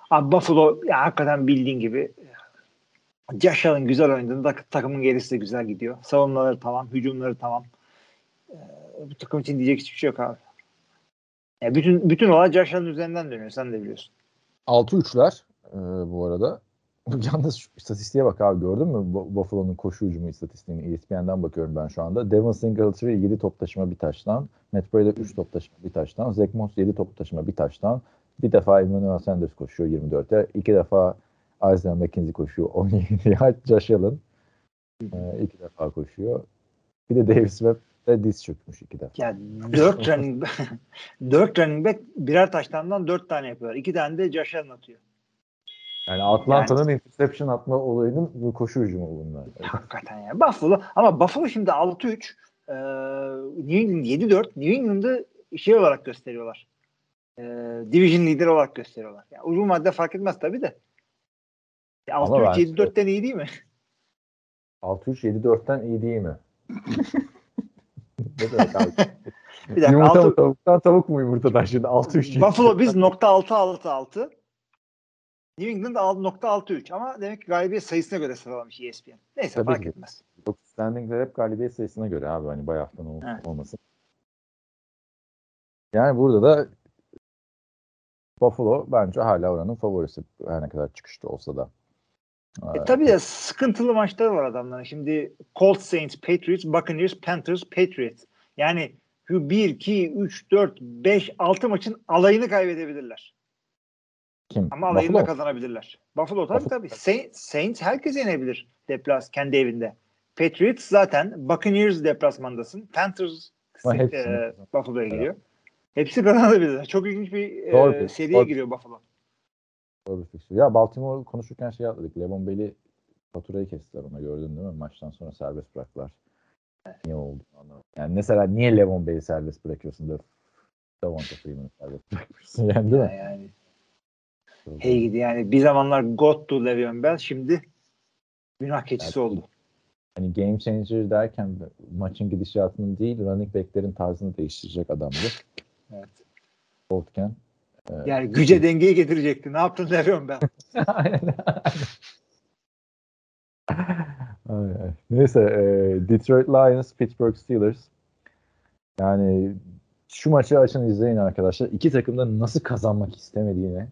Abi Buffalo ya hakikaten bildiğin gibi Josh Allen güzel oynadığında tak- takımın gerisi de güzel gidiyor. Savunmaları tamam, hücumları tamam. Ee, bu takım için diyecek hiçbir şey yok abi. Ya bütün bütün olay Josh Allen üzerinden dönüyor. Sen de biliyorsun. 6-3'ler e, bu arada. Yalnız şu istatistiğe bak abi gördün mü Bu- Buffalo'nun koşu hücumu istatistiğini ESPN'den bakıyorum ben şu anda. Devin Singletary 7 top taşıma bir taştan. Matt Breda 3 top taşıma bir taştan. Zach Moss 7 top taşıma bir taştan. Bir defa Emmanuel Sanders koşuyor 24'e. İki defa Isaiah McKenzie koşuyor 17 yard. Josh Allen e, iki defa koşuyor. Bir de Davis Webb de diz çökmüş iki defa. Ya dört running back, dört running back birer taştandan dört tane yapıyorlar. İki tane de Josh Allen atıyor. Yani Atlanta'nın interception atma olayının bu koşu hücumu bunlar. Hakikaten ya. Buffalo ama Buffalo şimdi 6-3 e, New England 7-4 New England'ı şey olarak gösteriyorlar. E, division lideri olarak gösteriyorlar. Yani uzun vadede fark etmez tabii de. E, Ama 6-3 bence- 7-4'ten iyi değil mi? 6-3-7-4'ten iyi değil mi? ne demek abi? Bir dakika Yumurta altı- tavuktan tavuk mu yumurtadan şimdi 6-3 Buffalo biz nokta 6-6-6 New England al- nokta 6-3 ama demek ki galibiyet sayısına göre sıralamış ESPN. Neyse Tabii fark ki. etmez. Yok standingler hep galibiyet sayısına göre abi hani bay haftan ol- Evet. olmasın. Yani burada da Buffalo bence hala oranın favorisi her ne kadar çıkışta olsa da. E, tabii de sıkıntılı maçları var adamların. Şimdi Colts, Saints, Patriots, Buccaneers, Panthers, Patriots. Yani şu 1, 2, 3, 4, 5, 6 maçın alayını kaybedebilirler. Kim? Ama alayını Buffalo. da kazanabilirler. Buffalo tabii Buffalo. tabii. Saints, Saints herkes yenebilir deplas kendi evinde. Patriots zaten Buccaneers deplasmandasın. Panthers e, Buffalo'ya geliyor. Hepsi kazanabilirler. Çok ilginç bir Doğru e, seriye doğru. giriyor Buffalo. Bir fikir. Ya Baltimore konuşurken şey atladık. Levon Bell'i faturayı kestiler ona gördün değil mi? Maçtan sonra serbest bıraktılar. Niye oldu anlamadım. Yani mesela niye Levon Bell'i serbest bırakıyorsun da Davante Freeman'ı serbest bırakmıyorsun yani değil mi? Yani hey gidi yani bir zamanlar Gottu Le'Veon Bell şimdi günah keçisi Yani- oldu. Hani game changer derken de maçın gidişatının değil running back'lerin tarzını değiştirecek adamdı. Evet. Boltken. Yani güce dengeyi getirecekti. Ne yaptın Le'Veon Bell? Aynen. Ay, ay. Neyse e, Detroit Lions, Pittsburgh Steelers. Yani şu maçı açın izleyin arkadaşlar. İki takım da nasıl kazanmak istemediğini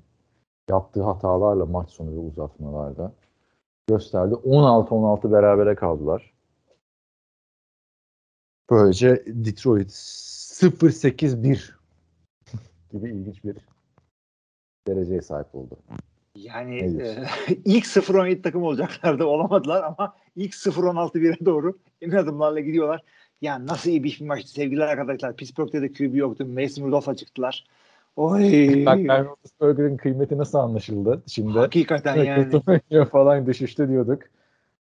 yaptığı hatalarla maç sonu ve uzatmalarda gösterdi. 16-16 berabere kaldılar. Böylece Detroit 0-8-1 gibi ilginç bir dereceye sahip oldu. Yani e, ilk 0-17 takım olacaklardı. Olamadılar ama ilk 0-16 1'e doğru emin adımlarla gidiyorlar. Ya nasıl iyi bir maçtı sevgili arkadaşlar. Pittsburgh'te de QB yoktu. Mason Rudolph'a çıktılar. Oy. Bak Ben Roethlisberger'in kıymeti nasıl anlaşıldı şimdi? Hakikaten yani. Falan düşüştü diyorduk.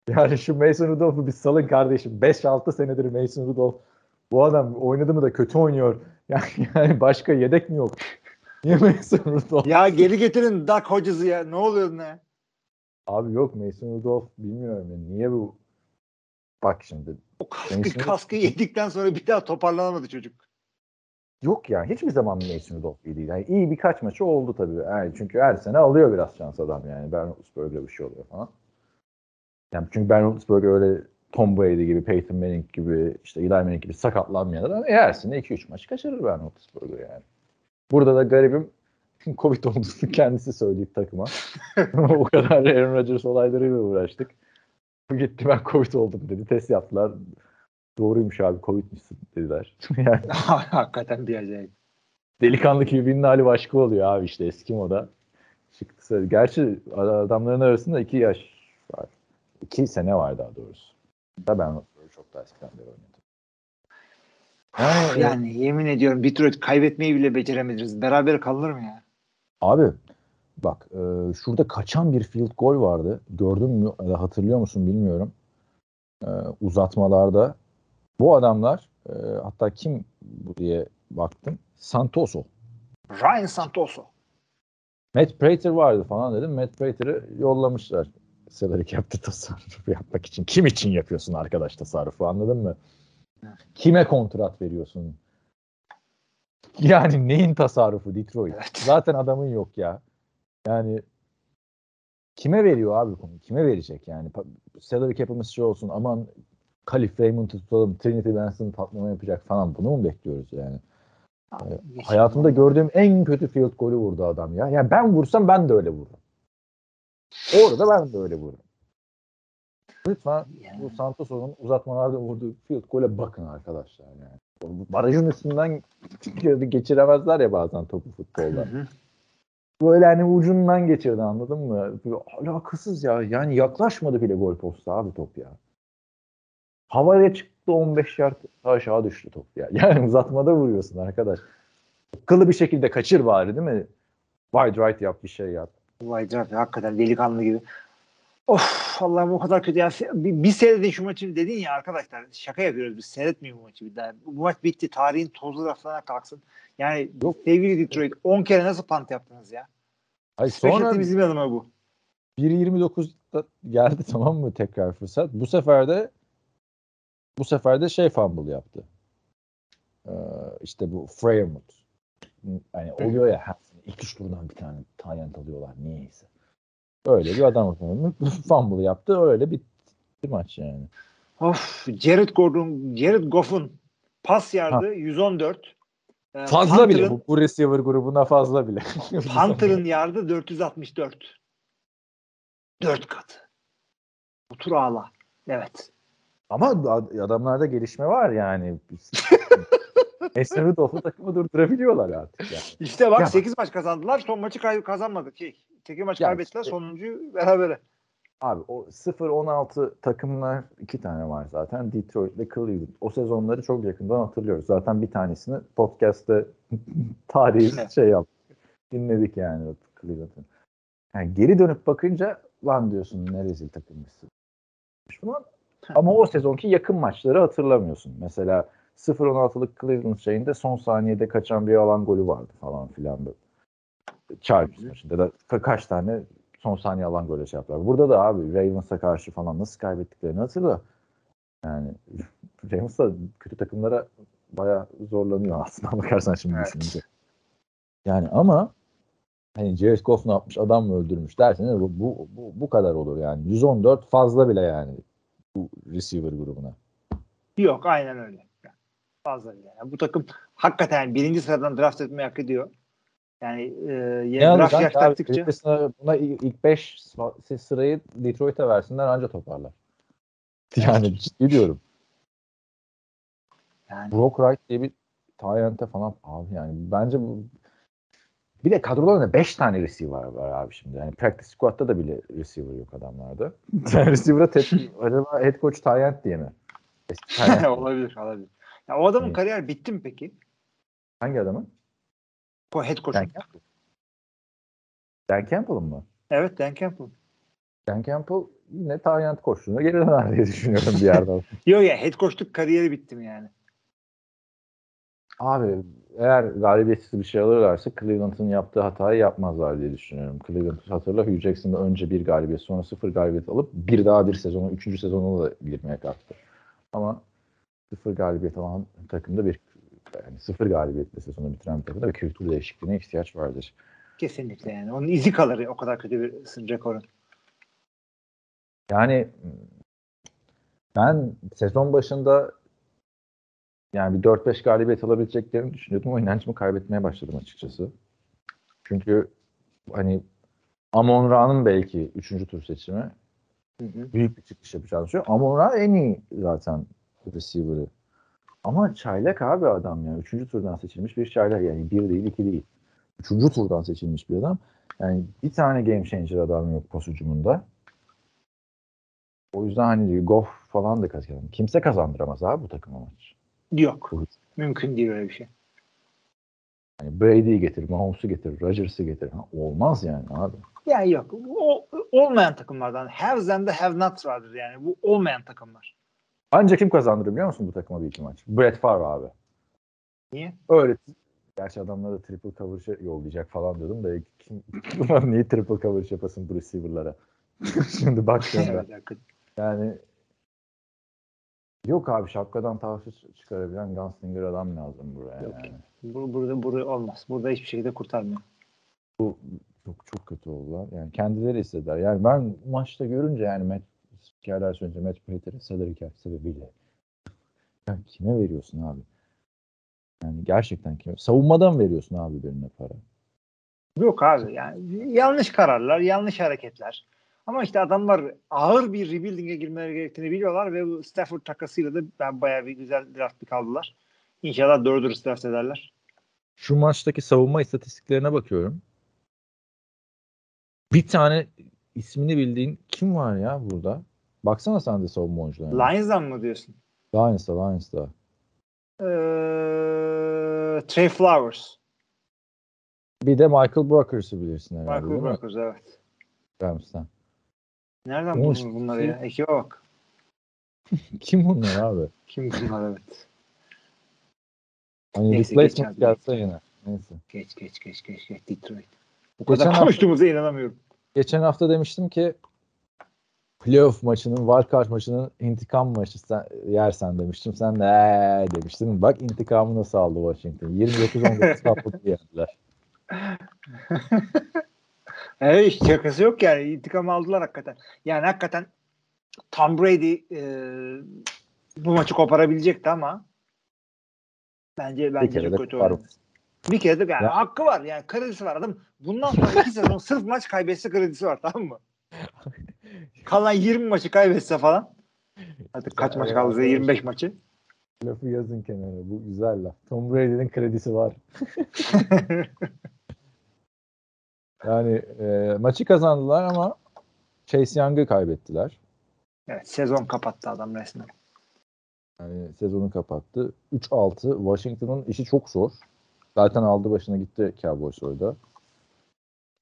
Yani şu Mason Rudolph'u bir salın kardeşim. 5-6 senedir Mason Rudolph bu adam oynadı mı da kötü oynuyor. Yani, yani başka yedek mi yok? Niye Mason Rudolph? Ya geri getirin Doug Hodges'ı ya. Ne oluyor ne? Abi yok Mason Rudolph bilmiyorum. Yani. Niye bu? Bak şimdi. O kaskı, Mason- kaskı yedikten sonra bir daha toparlanamadı çocuk. Yok yani hiçbir zaman Mason Rudolph iyi değil. Yani iyi birkaç maçı oldu tabii. Yani çünkü her sene alıyor biraz şans adam yani. Ben Roethlisberger'e bir şey oluyor falan. Yani çünkü Ben Roethlisberger öyle Tom Brady gibi, Peyton Manning gibi, işte Eli Manning gibi sakatlanmayan adam eğersinde 2-3 maç kaçırır ben Roethlisberger yani. Burada da garibim Covid olduğunu kendisi söyleyip takıma. o kadar Aaron Rodgers olaylarıyla uğraştık. Gitti ben Covid oldum dedi. Test yaptılar. Doğruymuş abi Covid'mişsin dediler. yani Hakikaten bir acayip. delikanlı birinin hali başka oluyor abi işte eski moda. Çıktı. Gerçi adamların arasında iki yaş var. İki sene var daha doğrusu. Da ben çok daha eskiden beri oynadım. Yani, yani yemin ediyorum Detroit kaybetmeyi bile beceremediniz. Beraber kalır mı ya? Abi bak e, şurada kaçan bir field goal vardı. Gördün mü da hatırlıyor musun bilmiyorum. E, uzatmalarda. Bu adamlar e, hatta kim bu diye baktım. Santoso. Ryan Santoso. Matt Prater vardı falan dedim. Matt Prater'ı yollamışlar. Salary cap'te tasarrufu yapmak için. Kim için yapıyorsun arkadaş tasarrufu anladın mı? Kime kontrat veriyorsun? Yani neyin tasarrufu Detroit? Evet. Zaten adamın yok ya. Yani kime veriyor abi konu? Kime verecek yani? Salary cap'imiz şey olsun aman Kalif Raymond'u tutalım Trinity Benson patlama yapacak falan. Bunu mu bekliyoruz yani? Hayatımda gördüğüm en kötü field golü vurdu adam ya. Yani ben vursam ben de öyle vururum. Orada ben de öyle vururum. Lütfen bu Santos'un uzatmalarda vurduğu field gole bakın arkadaşlar yani. Barajın üstünden geçiremezler ya bazen topu futbolda. Böyle hani ucundan geçirdi anladın mı? Alakasız ya. Yani yaklaşmadı bile gol posta abi top ya. Havaya çıktı 15 yard aşağı düştü top ya. Yani uzatmada vuruyorsun arkadaş. Kılı bir şekilde kaçır bari değil mi? Wide right yap bir şey yap. Vay canına, hakikaten delikanlı gibi. Of Allah'ım o kadar kötü ya. Bir, bir seyredin şu maçı dedin ya arkadaşlar. Şaka yapıyoruz biz. Seyretmiyor bu maçı bir daha. Bu maç bitti. Tarihin tozlu raflarına kalksın. Yani Yok. sevgili Detroit 10 kere nasıl pant yaptınız ya? Ay sonra bizim adıma bu. 1.29'da geldi tamam mı tekrar fırsat. Bu sefer de bu sefer de şey fumble yaptı. Ee, işte bu Freyermuth. Hani oluyor ya her sene ilk üç turdan bir tane talent alıyorlar niyeyse. Öyle bir adam fumble yaptı. Öyle bitti maç yani. Of Jared Gordon, Jared Goff'un pas yardı 114. Ee, Fazla bile Panther'ın- bu, bu receiver grubuna fazla bile. Panther'ın yardı 464. 4 katı. Otur ağla. Evet. Ama ad- adamlarda gelişme var yani. Eser Rudolph'u takımı durdurabiliyorlar artık yani. İşte bak Ya- 8 maç kazandılar. Son maçı kay- kazanmadık. Şey, 8 maç Ya kaybettiler. işte- Sonuncuyu berabere. Abi o 0-16 takımlar iki tane var zaten. Detroit ve Cleveland. O sezonları çok yakından hatırlıyoruz. Zaten bir tanesini podcast'te tarihi şey yaptık. Dinledik yani Cleveland'ın. Yani geri dönüp bakınca lan diyorsun ne rezil takımmışsın. Ama o sezonki yakın maçları hatırlamıyorsun. Mesela 0-16'lık Cleveland şeyinde son saniyede kaçan bir alan golü vardı falan filan böyle. Chargers maçında da ka- kaç tane son saniye alan golü şey yaptılar. Burada da abi Ravens'a karşı falan nasıl kaybettiklerini hatırla. Yani Ravens da kötü takımlara bayağı zorlanıyor aslında bakarsan şimdi Evet. düşününce. Yani ama hani Jared Goff ne yapmış adam mı öldürmüş derseniz bu, bu, bu, bu kadar olur yani. 114 fazla bile yani bu receiver grubuna. Yok aynen öyle. Fazla. Yani bu takım hakikaten birinci sıradan draft etmeyi hak ediyor. Yani e, yeni draft yaklaştıkça buna, ilk 5 sırayı Detroit'e versinler anca toparlar. Yani ciddi diyorum. yani Brock Wright diye bir Tyent'e falan abi yani bence bu bir de kadrolarında 5 tane receiver var abi şimdi. Yani practice squad'da da bile receiver yok adamlarda. Receiver'a tek, acaba head coach Tyent diye mi? Olabilir, olabilir. Ya o adamın Evet. kariyer bitti mi peki? Hangi adamın? O head coach. Dan Campbell. Dan Campbell'ın mı? Evet, Dan Campbell. Dan Campbell yine Tyent koştuğuna geri döner diye düşünüyorum bir yerden. Yok ya head coachluk kariyeri bitti mi yani? Abi eğer galibiyetsiz bir şey alırlarsa Cleveland'ın yaptığı hatayı yapmazlar diye düşünüyorum. Cleveland hatırla Hugh Jackson'da önce bir galibiyet sonra sıfır galibiyet alıp bir daha bir sezonu, üçüncü sezonuna da girmeye kalktı. Ama sıfır galibiyet alan takımda bir yani sıfır galibiyetle sezonu bitiren bir takımda bir kültür değişikliğine ihtiyaç vardır. Kesinlikle yani. Onun izi kalır o kadar kötü bir rekorun. Yani Ben sezon başında yani bir 4-5 galibiyet alabileceklerini düşünüyordum. O inancımı kaybetmeye başladım açıkçası. Çünkü hani Amon Ra'nın belki 3. tur seçimi Hı hı. büyük bir çıkış yapacağını düşünüyorum. Amon Ra en iyi zaten receiver'ı. Ama çaylak abi adam ya. Üçüncü turdan seçilmiş bir çaylak. Yani bir değil iki değil. Üçüncü turdan seçilmiş bir adam. Yani bir tane game changer adam yok pas hücumunda. O yüzden hani Goff falan da kazanır. Kimse kazandıramaz abi bu takıma maç. Yok. Bu- Mümkün değil öyle bir şey. Hani Brady'yi getir, Mahomes'u getir, Rodgers'ı getir. Ha, olmaz yani abi. Yani yok. O, olmayan takımlardan. Haves and the have nots vardır yani. Bu olmayan takımlar. Ancak kim kazandırır biliyor musun bu takıma bir iki maç? Brett Favre abi. Niye? Öyle. Gerçi adamlar da triple coverage yollayacak falan diyordum da kim, niye triple coverage yapasın bu receiver'lara? Şimdi hakikaten. Yani yok abi şapkadan tavşan çıkarabilen gunslinger adam lazım buraya Yok. yani. Bur- burada, burada olmaz. Burada hiçbir şekilde kurtarmıyor. Bu çok çok kötü oldular. Yani kendileri istediler. Yani ben maçta görünce yani Matt spikerler söyleyince Matt Prater'in salary cap sebebiyle ya kime veriyorsun abi? Yani gerçekten kime? Savunmadan veriyorsun abi birine para. Yok abi yani yanlış kararlar, yanlış hareketler. Ama işte adamlar ağır bir rebuilding'e girmeleri gerektiğini biliyorlar ve bu Stafford takasıyla da ben bayağı bir güzel draft pick aldılar. İnşallah doğru dürüst draft ederler. Şu maçtaki savunma istatistiklerine bakıyorum. Bir tane ismini bildiğin kim var ya burada? Baksana sen de savunma oyuncularına. Lions'dan mı diyorsun? Lions'da, Lions'da. Ee, Trey Flowers. Bir de Michael Brokers'ı bilirsin herhalde Michael? Brokers evet. Rams'ten. Nereden buldun bunları ya? Ekibe bak. Kim bunlar abi? Kim bunlar evet. Hani Neyse, replacement gelse yine. Neyse. Geç geç geç geç geç Detroit. Bu Geçen kadar konuştuğumuza inanamıyorum. Geçen hafta demiştim ki playoff maçının, wildcard maçının intikam maçı sen, yersen demiştim. Sen de ee demiştin. Bak intikamı nasıl aldı Washington. 29-19 kapıp yendiler. Evet hiç şakası yok yani. İntikam aldılar hakikaten. Yani hakikaten Tom Brady e, bu maçı koparabilecekti ama bence bence çok kötü oynadı. Bir kere de yani Ya- hakkı var yani kredisi var adam. Bundan sonra iki sezon sırf maç kaybetse kredisi var tamam mı? Kalan 20 maçı kaybetse falan. Artık kaç maç kaldı? ya. 25 maçı. Lafı yazın kenara. Bu güzel laf. Tom Brady'nin kredisi var. Yani e, maçı kazandılar ama Chase Young'ı kaybettiler. evet sezon kapattı adam resmen. Yani sezonu kapattı. 3-6. Washington'ın işi çok zor. Zaten aldı başına gitti Cowboys orada.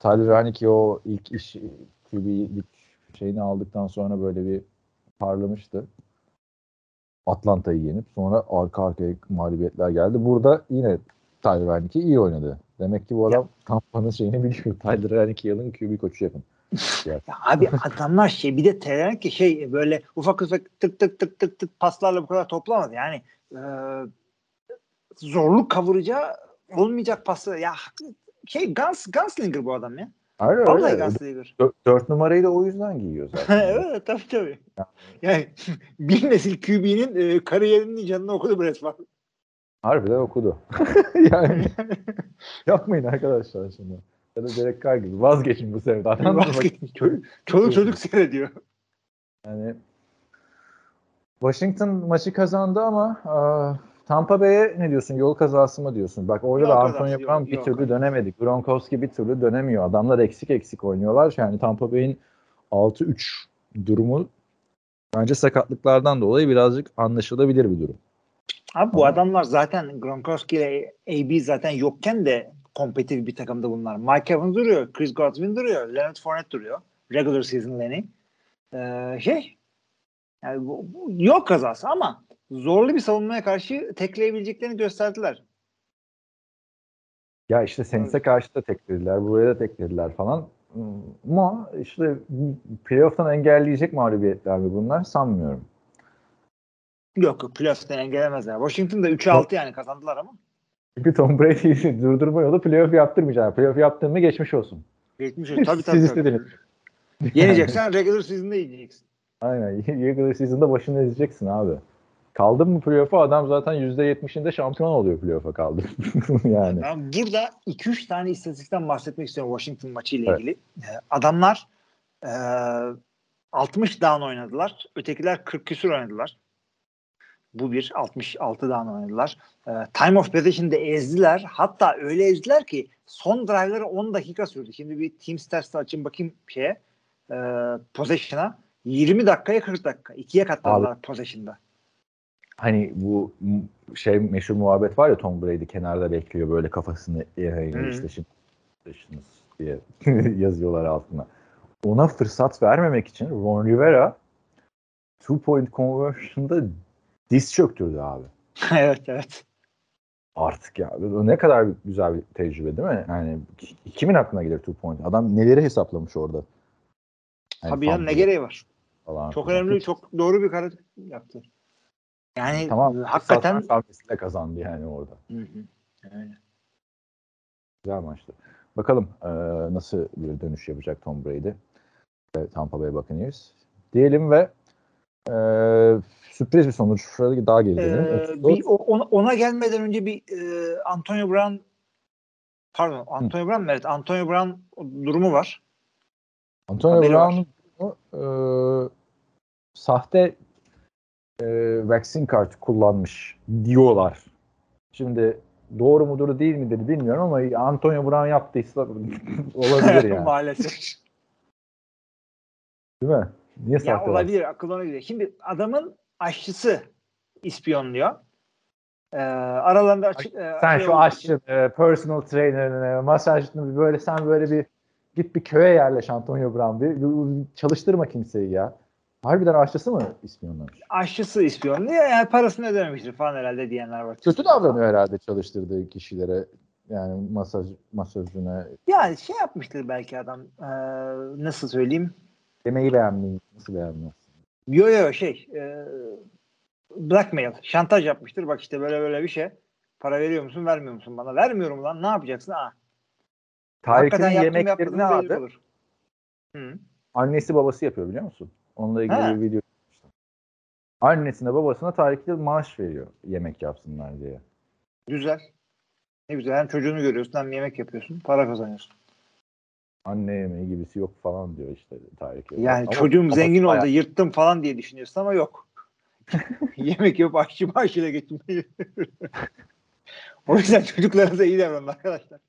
Tyler Haneke o ilk iş QB'lik şeyini aldıktan sonra böyle bir parlamıştı. Atlanta'yı yenip sonra arka arkaya mağlubiyetler geldi. Burada yine Tyler Haneke iyi oynadı. Demek ki bu adam Tampa'nın şeyini biliyor. Tyler Haneke yılın QB koçu yapın. Ya abi adamlar şey bir de Terren ki şey böyle ufak ufak tık tık tık tık tık paslarla bu kadar toplamadı. Yani e, zorluk kavuracağı olmayacak pası ya şey Guns, Gunslinger bu adam ya. Öyle Vallahi öyle. Gunslinger. Dö- Dört numarayı da o yüzden giyiyor zaten. evet tabii tabii. Yani bir nesil QB'nin e, kariyerinin canını okudu bu resmen. Harbiden okudu. yani yapmayın arkadaşlar şimdi. Ya da Derek Carr gibi vazgeçin bu sevdadan. Vazgeçin. Çocuk, çoluk çocuk seyrediyor. Yani Washington maçı kazandı ama aa, Tampa Bay'e ne diyorsun? Yol kazası mı diyorsun? Bak orada Yol da Antonio yok, Brown bir yok. türlü dönemedi. Gronkowski bir türlü dönemiyor. Adamlar eksik eksik oynuyorlar. Yani Tampa Bay'in 6-3 durumu bence sakatlıklardan dolayı birazcık anlaşılabilir bir durum. Abi bu adamlar zaten Gronkowski ile AB zaten yokken de kompetitif bir takımda bunlar. Mike Evans duruyor, Chris Godwin duruyor, Leonard Fournette duruyor. Regular season Lenny. Ee, şey yani bu, bu yok kazası ama zorlu bir savunmaya karşı tekleyebileceklerini gösterdiler. Ya işte Saints'e karşı da teklediler, buraya da teklediler falan. Ama işte playoff'tan engelleyecek mağlubiyetler mi bunlar sanmıyorum. Yok yok playoff'tan engelemezler. Washington'da 3'e 6 yani kazandılar ama. Çünkü Tom Brady'yi durdurma yolu playoff yaptırmayacak. Playoff yaptığın mı geçmiş olsun. Geçmiş olsun. Tabii Siz tabii. tabii. istediniz. Yeneceksen regular season'da yeneceksin. Aynen. Regular season'da başını ezeceksin abi. Kaldın mı playoff'a adam zaten %70'inde şampiyon oluyor playoff'a kaldı. yani. Ben burada 2-3 tane istatistikten bahsetmek istiyorum Washington maçı ile Evet. ilgili. Ee, Adamlar e, 60 down oynadılar. Ötekiler 40 küsur oynadılar. Bu bir 66 down oynadılar. Ee, time of possession'da ezdiler. Hatta öyle ezdiler ki son drive'ları 10 dakika sürdü. Şimdi bir team stats'ta açayım bakayım şeye e, possession'a. 20 dakikaya 40 dakika. İkiye katladılar possession'da. Hani bu şey meşhur muhabbet var ya Tom Brady kenarda bekliyor böyle kafasını Hı. işte şimdi diye yazıyorlar altına. Ona fırsat vermemek için Ron Rivera two point conversion'da diz çöktürdü abi. evet evet. Artık ya ne kadar güzel bir tecrübe değil mi? Yani ki- kimin aklına gelir two point? Adam neleri hesaplamış orada? Yani Tabii ya ne gereği var? falan Çok önemli, çok doğru bir karar yaptı. Yani Tamam. hakikaten Hakikaten kazandı yani orada. Hı hı. Öyle. Güzel maçtı. Bakalım e, nasıl bir dönüş yapacak Tom Brady ve Tampa Bay Buccaneers. Diyelim ve e, sürpriz bir sonuç daha geri. Ee, bir, ona, ona gelmeden önce bir e, Antonio Brown pardon Antonio Brown mı? Evet Antonio Brown durumu var. Antonio Brown'un e, sahte e, vaccine kart kullanmış diyorlar. Şimdi doğru mudur değil midir bilmiyorum ama Antonio Brown yaptıysa olabilir yani. Maalesef. değil mi? Niye ya olabilir akıl ona gidiyor. Şimdi adamın aşçısı ispiyonluyor. Ee, aralarında açık, e, Sen şu aşçın, e, personal trainer'ını, masajını böyle sen böyle bir git bir köye yerleş Antonio Brown. Bir, bir- çalıştırma kimseyi ya. Harbiden aşçısı mı ispiyonlamış? aşçısı ispiyonluyor. Yani parasını ödememiştir falan herhalde diyenler var. Kötü davranıyor herhalde çalıştırdığı kişilere. Yani masaj masajına Yani şey yapmıştır belki adam. Ee, nasıl söyleyeyim? yemeği beğenmeyi nasıl beğenmez? Yo yo şey e, blackmail, şantaj yapmıştır. Bak işte böyle böyle bir şey. Para veriyor musun, vermiyor musun bana? Vermiyorum lan. Ne yapacaksın? Aa, Tarık'ın yemeklerini. Hı. annesi babası yapıyor biliyor musun? Onunla ilgili Ha. bir video yapmıştım. Annesine babasına Yıl maaş veriyor yemek yapsınlar diye. Güzel. Ne güzel. Hem çocuğunu görüyorsun hem yemek yapıyorsun. Para kazanıyorsun. Anne yemeği gibisi yok falan diyor işte Yıl. Yani Ama çocuğum babası zengin oldu bayağı- yırttım falan diye düşünüyorsun ama yok. yemek yapıp aşçı maaşıyla geçinmeyi. o yüzden çocuklarınıza iyi davranın arkadaşlar.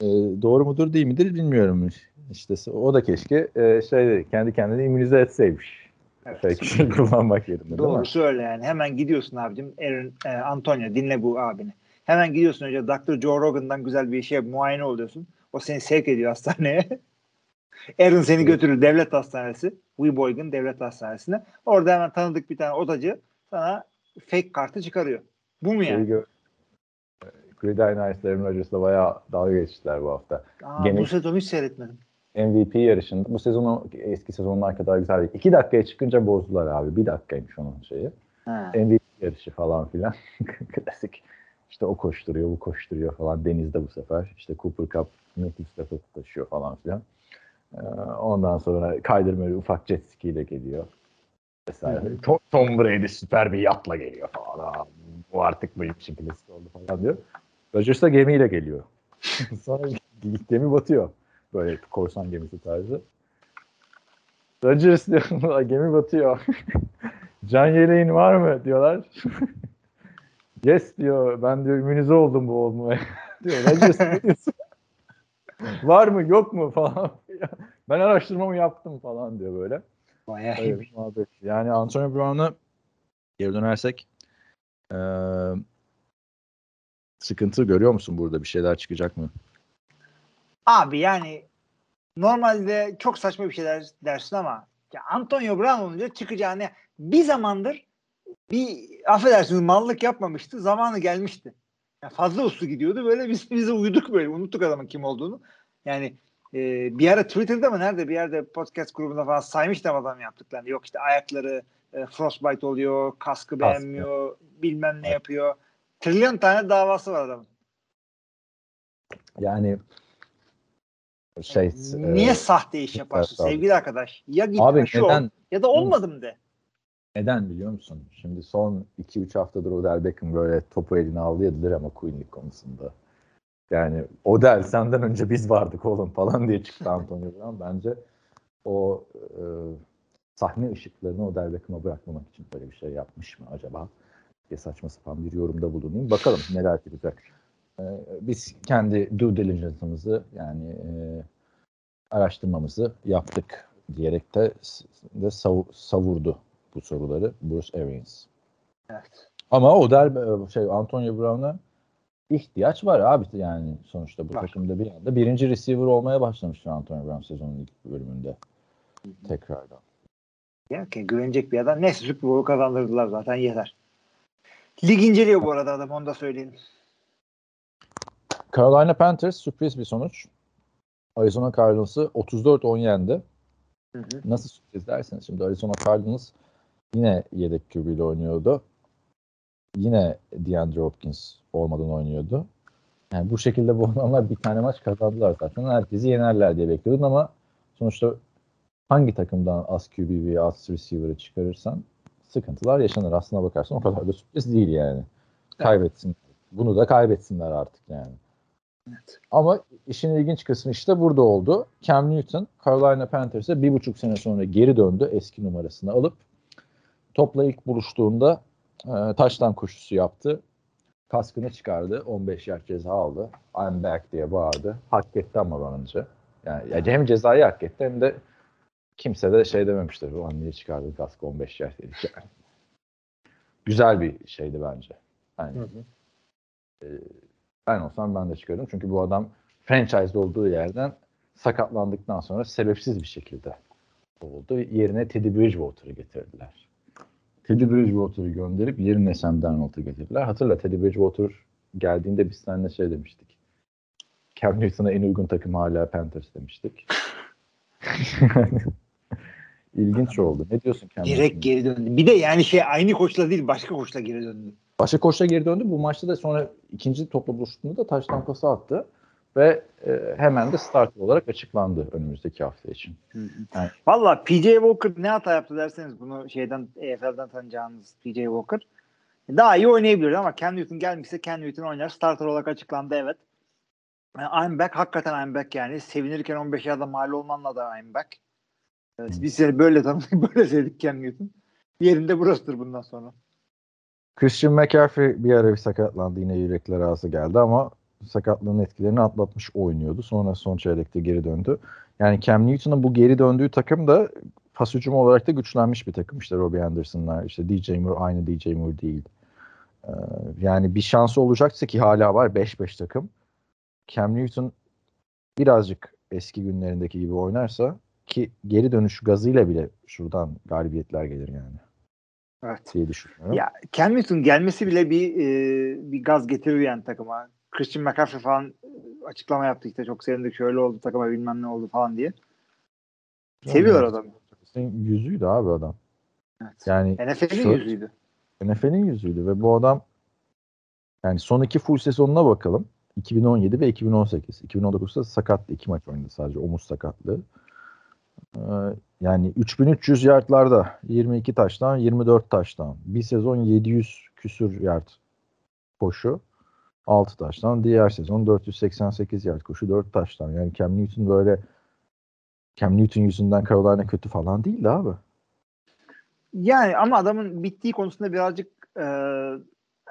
E, doğru mudur değil midir bilmiyorum. İşte o da keşke e, şey kendi kendini immünize etseymiş. Evet. Fake kullanmak yerine? Doğrusu öyle yani. Hemen gidiyorsun abicim. Aaron, e, Antonio dinle bu abini. Hemen gidiyorsun önce Dr. Joe Rogan'dan güzel bir şey muayene oluyorsun. O seni sevk ediyor hastaneye. Aaron seni götürür devlet hastanesi. Weeboygan devlet hastanesine. Orada hemen tanıdık bir tane odacı sana fake kartı çıkarıyor. Bu mu Şeyi yani? gö- Gridiron Ice'la Aaron Rodgers'la bayağı dalga geçtiler bu hafta. Aa, Gene- Bu sezon hiç seyretmedim. MVP yarışında bu sezonu eski sezonlar kadar güzel değil. İki dakikaya çıkınca bozdular abi. Bir dakikaymış onun şeyi. Ha. MVP yarışı falan filan. Klasik. İşte o koşturuyor, bu koşturuyor falan. Denizde bu sefer. İşte Cooper Cup, Matthew Stafford taşıyor falan filan. Ee, ondan sonra Murray ufak jet ski ile geliyor. Vesaire. Hı hı. Tom, Tom Brady süper bir yatla geliyor falan. Aa, Bu artık benim için klasik oldu falan diyor. Rodgers da gemiyle geliyor. sonra gemi batıyor. Böyle korsan gemisi tarzı. Rodgers diyor gemi batıyor. Can yeleğin var mı diyorlar. yes diyor. Ben diyor immünize oldum bu olmaya. diyor. Rodgers var mı yok mu falan. ben araştırmamı yaptım falan diyor böyle. Bayağı muhabbet. Yani Antonio Brown'a geri dönersek eee, sıkıntı görüyor musun burada? Bir şeyler çıkacak mı? Abi yani normalde çok saçma bir şey der- dersin ama ya Antonio Brown olunca çıkacağını bir zamandır bir affedersiniz mallık yapmamıştı. Zamanı gelmişti. Ya fazla uslu gidiyordu. Böyle biz bize uyduk böyle. Unuttuk adamın kim olduğunu. Yani e, bir ara Twitter'da mı nerede bir yerde podcast grubunda falan saymıştım adam yaptıklarını. Yok işte ayakları e, frostbite oluyor, kaskı beğenmiyor, bilmem ne yapıyor. Trilyon tane davası var adamın. Yani şey Niye e, sahte iş yaparsın abi. sevgili arkadaş? Ya git Abi aşı ol neden ya da olmadım de. neden biliyor musun? Şimdi son 2-3 haftadır Odell Beckham böyle topu eline aldı ya drama queenlik konusunda. Yani Odell senden önce biz vardık oğlum falan diye çıktı Antonio Brown. Bence o e, sahne ışıklarını Odell Beckham'a bırakmamak için böyle bir şey yapmış mı acaba? Diye saçma sapan bir yorumda bulunayım. Bakalım neler yapacak. E, biz kendi due diligence'ımızı yani e, araştırmamızı yaptık diyerek de, de sav- savurdu bu soruları Bruce Arians. Evet. Ama Odell şey Antonio Brown'a ihtiyaç var abi yani sonuçta bu Var. takımda bir anda birinci receiver olmaya başlamıştır Antonio Brown sezonun ilk bölümünde tekrardan. Ya ki güvenecek bir adam. Neyse Super Bowl kazandırdılar zaten yeter. Lig inceliyor bu arada adam onu da söyleyelim. Carolina Panthers sürpriz bir sonuç. Arizona Cardinals'ı 34-10 yendi. Hı hı. Nasıl sürpriz derseniz şimdi Arizona Cardinals yine yedek QB ile oynuyordu. Yine DeAndre Hopkins olmadan oynuyordu. Yani bu şekilde bu adamlar bir tane maç kazandılar zaten. Herkesi yenerler diye bekliyordun ama sonuçta hangi takımdan az QB ve az receiver'ı çıkarırsan sıkıntılar yaşanır. Aslına bakarsan o kadar da sürpriz değil yani. Kaybetsin. Bunu da kaybetsinler artık yani. Evet. Ama işin ilginç kısmı işte burada oldu. Cam Newton Carolina Panthers'e bir buçuk sene sonra geri döndü eski numarasını alıp topla ilk buluştuğunda e, taştan koşusu yaptı. Kaskını çıkardı. 15 yard ceza aldı. I'm back diye bağırdı. Hak etti ama bence. Yani ya hem cezayı hak etti hem de kimse de şey dememiştir. Ulan niye çıkardı kaskı 15 yard dedik yani. Güzel bir şeydi bence. Yani, Hı hı. e, ben olsam ben de çıkardım. Çünkü bu adam franchise olduğu yerden sakatlandıktan sonra sebepsiz bir şekilde oldu. Yerine Teddy Bridgewater'ı getirdiler. Teddy Bridgewater'ı gönderip yerine Sam Darnold'u getirdiler. Hatırla Teddy Bridgewater geldiğinde biz seninle şey demiştik. Cam Newton'a en uygun takım hala Panthers demiştik. İlginç oldu. Ne diyorsun Cam Direkt geri döndü. Bir de yani şey aynı koçla değil başka koçla geri döndü. Başka koçla geri döndü. Bu maçta da sonra ikinci topla buluştuğunda da taş tampası attı. Ve e, hemen de starter olarak açıklandı önümüzdeki hafta için. Evet. Valla PJ Walker ne hata yaptı derseniz bunu şeyden EFL'den tanıyacağınız PJ Walker daha iyi oynayabilir ama Cam Newton gelmişse Cam Newton oynar. Starter olarak açıklandı evet. Yani I'm back. Hakikaten I'm back yani. Sevinirken 15 yılda mal olmanla da I'm back. Evet, biz seni böyle tanıdık, böyle sevdik Cam Newton. Yerinde burasıdır bundan sonra. Christian McCaffrey bir ara bir sakatlandı. Yine yürekler ağzı geldi ama sakatlığın etkilerini atlatmış oynuyordu. Sonra son çeyrekte geri döndü. Yani Cam Newton'un bu geri döndüğü takım da pas hücumu olarak da güçlenmiş bir takım. İşte Robbie Anderson'lar, işte DJ Moore aynı DJ Moore değil. Ee, yani bir şansı olacaksa ki hala var 5-5 takım. Cam Newton birazcık eski günlerindeki gibi oynarsa ki geri dönüş gazıyla bile şuradan galibiyetler gelir yani Evet. diye düşünüyorum. Ya Cam Newton gelmesi bile bir e, bir gaz getiriyor yani takıma. Christian McCaffrey falan e, açıklama yaptı işte çok sevindik şöyle oldu takıma bilmem ne oldu falan diye. Seviyorlar adamı. Senin yüzüydü abi adam. Evet. Yani NFL'in şöyle- yüzüydü. NFL'in yüzüydü ve bu adam yani son iki full sezonuna bakalım. 2017 ve 2018. 2019'da sakattı. iki maç oynadı sadece. Omuz sakatlığı. Ee, yani 3300 yardlarda 22 taştan 24 taştan. Bir sezon 700 küsür yard koşu. 6 taştan. Diğer sezon 488 yard koşu 4 taştan. Yani Cam Newton böyle Cam Newton yüzünden Carolina kötü falan değildi abi. Yani ama adamın bittiği konusunda birazcık e,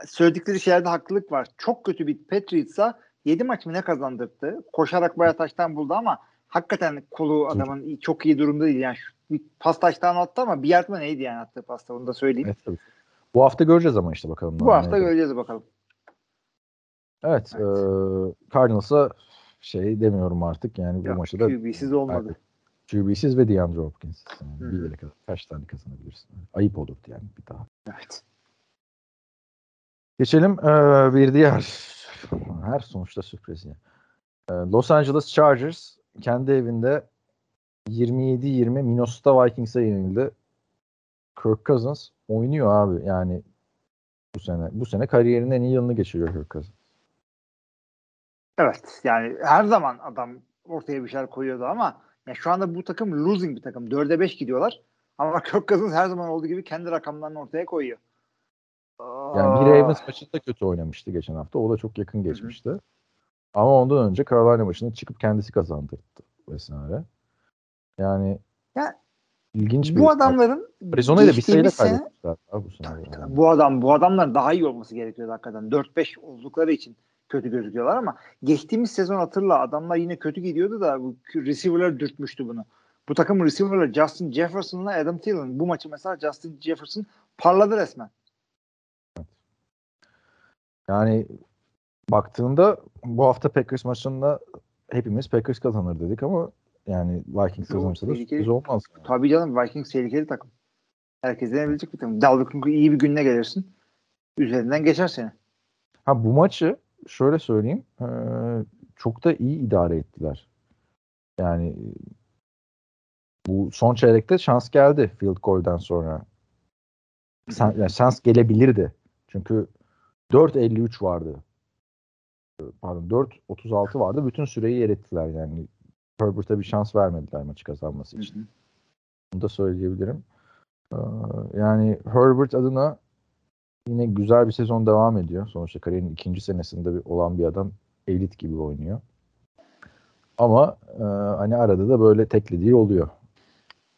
söyledikleri şeylerde haklılık var. Çok kötü bir Patriots'a 7 maç mı ne kazandırdı? Koşarak bayağı taştan buldu ama hakikaten kolu adamın çok iyi durumda değil. Yani şu, bir pas taştan attı ama bir yard mı neydi yani attığı pasta onu da söyleyeyim. Evet, tabii. Bu hafta göreceğiz ama işte bakalım. Bu hafta neydi. göreceğiz bakalım. Evet. Evet. eee Cardinals'a şey demiyorum artık. Yani bu Yok, maçta da QB'siz olmadı. QB'siz ve DeAndre Hopkins. Yani bir yere kadar kaç tane kazanabilirsin? Ayıp olurdu yani bir daha. Evet. Geçelim eee, bir diğer her sonuçta sürpriz ya. Eee, Los Angeles Chargers kendi evinde 27-20 Minnesota Vikings'e yenildi. Kirk Cousins oynuyor abi yani bu sene. Bu sene kariyerinin en iyi yılını geçiriyor Kirk Cousins. Evet yani her zaman adam ortaya bir şeyler koyuyordu ama ya şu anda bu takım losing bir takım. 4'e 5 gidiyorlar. Ama Kirk Cousins her zaman olduğu gibi kendi rakamlarını ortaya koyuyor. Yani bir Ravens maçında kötü oynamıştı geçen hafta. O da çok yakın geçmişti. Hı hı. Ama ondan önce Carolina maçında çıkıp kendisi kazandırdı vesaire. Yani ya, ilginç bu bir adamların Arizona'yı da bir kaybetmişler. Bu, yani. bu adam bu adamların daha iyi olması gerekiyor hakikaten. 4-5 oldukları için kötü gözüküyorlar ama geçtiğimiz sezon hatırla adamlar yine kötü gidiyordu da bu receiver'lar dürtmüştü bunu. Bu takım receiver'lar Justin Jefferson'la Adam Thielen. Bu maçı mesela Justin Jefferson parladı resmen. Yani baktığında bu hafta Packers maçında hepimiz Packers kazanır dedik ama yani Vikings kazanırsa da sürpriz olmaz. Tabii canım Vikings tehlikeli takım. Herkes yenebilecek bir takım. Dalvin iyi bir gününe gelirsin. Üzerinden geçer seni. Ha bu maçı şöyle söyleyeyim. Çok da iyi idare ettiler. Yani bu son çeyrekte şans geldi field goal'den sonra. Sen, yani şans gelebilirdi. Çünkü 4.53 vardı. Pardon 4.36 vardı. Bütün süreyi yer ettiler yani. Herbert'a bir şans vermediler maçı kazanması için. Hı hı. Bunu da söyleyebilirim. Yani Herbert adına yine güzel bir sezon devam ediyor. Sonuçta kariyerinin ikinci senesinde bir, olan bir adam elit gibi oynuyor. Ama e, hani arada da böyle teklediği oluyor.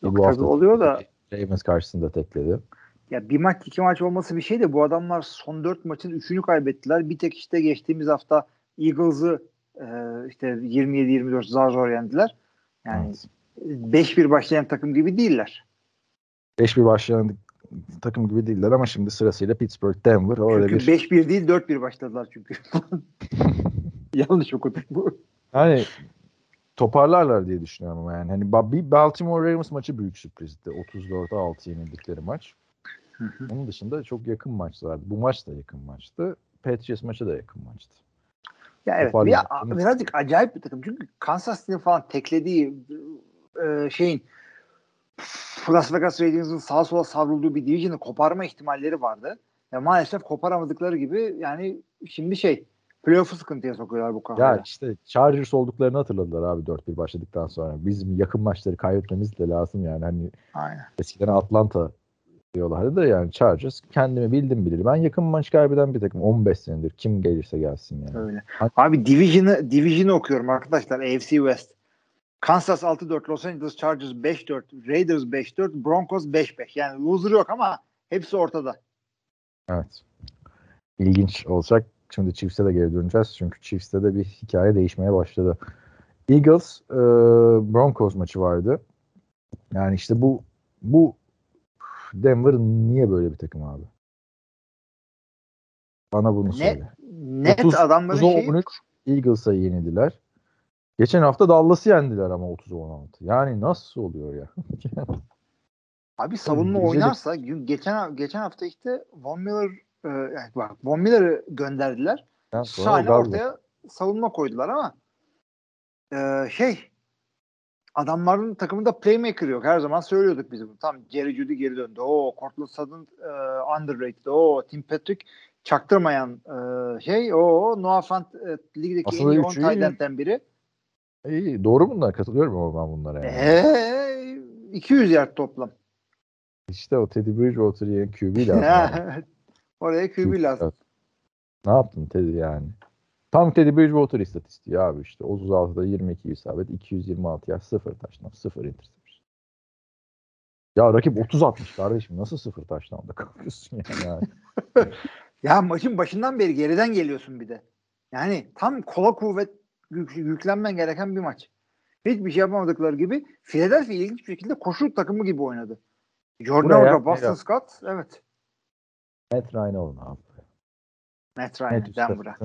Yok, bu hafta oluyor da Ravens karşısında tekledi. Ya bir maç iki maç olması bir şey de bu adamlar son dört maçın üçünü kaybettiler. Bir tek işte geçtiğimiz hafta Eagles'ı e, işte 27-24 zar zor yendiler. Yani evet. 5-1 başlayan takım gibi değiller. 5-1 başlayan takım gibi değiller ama şimdi sırasıyla Pittsburgh, Denver öyle çünkü bir. 5-1 değil 4-1 başladılar çünkü. Yanlış okuduk bu. Yani toparlarlar diye düşünüyorum ama yani. Hani bir Baltimore Ravens maçı büyük sürprizdi. 34-6 yenildikleri maç. Onun dışında çok yakın maçlardı. Bu maç da yakın maçtı. Patriots maçı da yakın maçtı. Ya evet. Ya, birazcık acayip bir takım. Çünkü Kansas City falan teklediği e, şeyin Las Vegas Raiders'ın sağa sola savrulduğu bir division'ı koparma ihtimalleri vardı. Ya maalesef koparamadıkları gibi yani şimdi şey playoff'u sıkıntıya sokuyorlar bu kadar. Ya işte Chargers olduklarını hatırladılar abi 4-1 başladıktan sonra. Bizim yakın maçları kaybetmemiz de lazım yani. Hani Aynen. eskiden Atlanta diyorlardı da yani Chargers kendimi bildim bilir. Ben yakın maç kaybeden bir takım 15 senedir. Kim gelirse gelsin yani. Öyle. Abi Division'ı Division'ı okuyorum arkadaşlar. AFC West. Kansas 6-4, Los Angeles Chargers 5-4, Raiders 5-4, Broncos 5-5. Yani loser yok ama hepsi ortada. Evet. İlginç olacak. Şimdi Chiefs'e de geri döneceğiz. Çünkü Chiefs'te de bir hikaye değişmeye başladı. Eagles e, Broncos maçı vardı. Yani işte bu bu Denver niye böyle bir takım abi? Bana bunu söyle. Net 30, adamların 30 şeyi... 13 Eagles'a yenildiler. Geçen hafta Dallas'ı yendiler ama 30-16. Yani nasıl oluyor ya? Abi savunma oynarsa geçen geçen hafta işte Von Miller e, yani bak Von Miller'ı gönderdiler. Şahane ortaya savunma koydular ama e, şey adamların takımında playmaker yok. Her zaman söylüyorduk biz bunu. Tam Jerry Judy geri döndü. O Cortland Sutton e, underrated. O Tim Patrick çaktırmayan e, şey. O Noah Fant e, ligdeki Aslında en iyi 10 tight biri. İyi, doğru bunlar. Katılıyorum ama ben bunlara. Yani. Ee, 200 yard toplam. İşte o Teddy Bridgewater QB lazım. Oraya QB lazım. Ne yaptın Teddy yani? Tam Teddy Bridgewater istatistiği abi işte. 36'da 22 isabet, 226 yaş, 0 taştan, 0 interception. Ya rakip 30 atmış kardeşim. Nasıl 0 taştan da kalkıyorsun yani? ya maçın başından beri geriden geliyorsun bir de. Yani tam kola kuvvet yük, yüklenmen gereken bir maç. Hiçbir şey yapamadıkları gibi Philadelphia ilginç bir şekilde koşu takımı gibi oynadı. Jordan orada, Boston Scott, evet. Matt Ryan olun abi. Matt Ryan, Denver'a.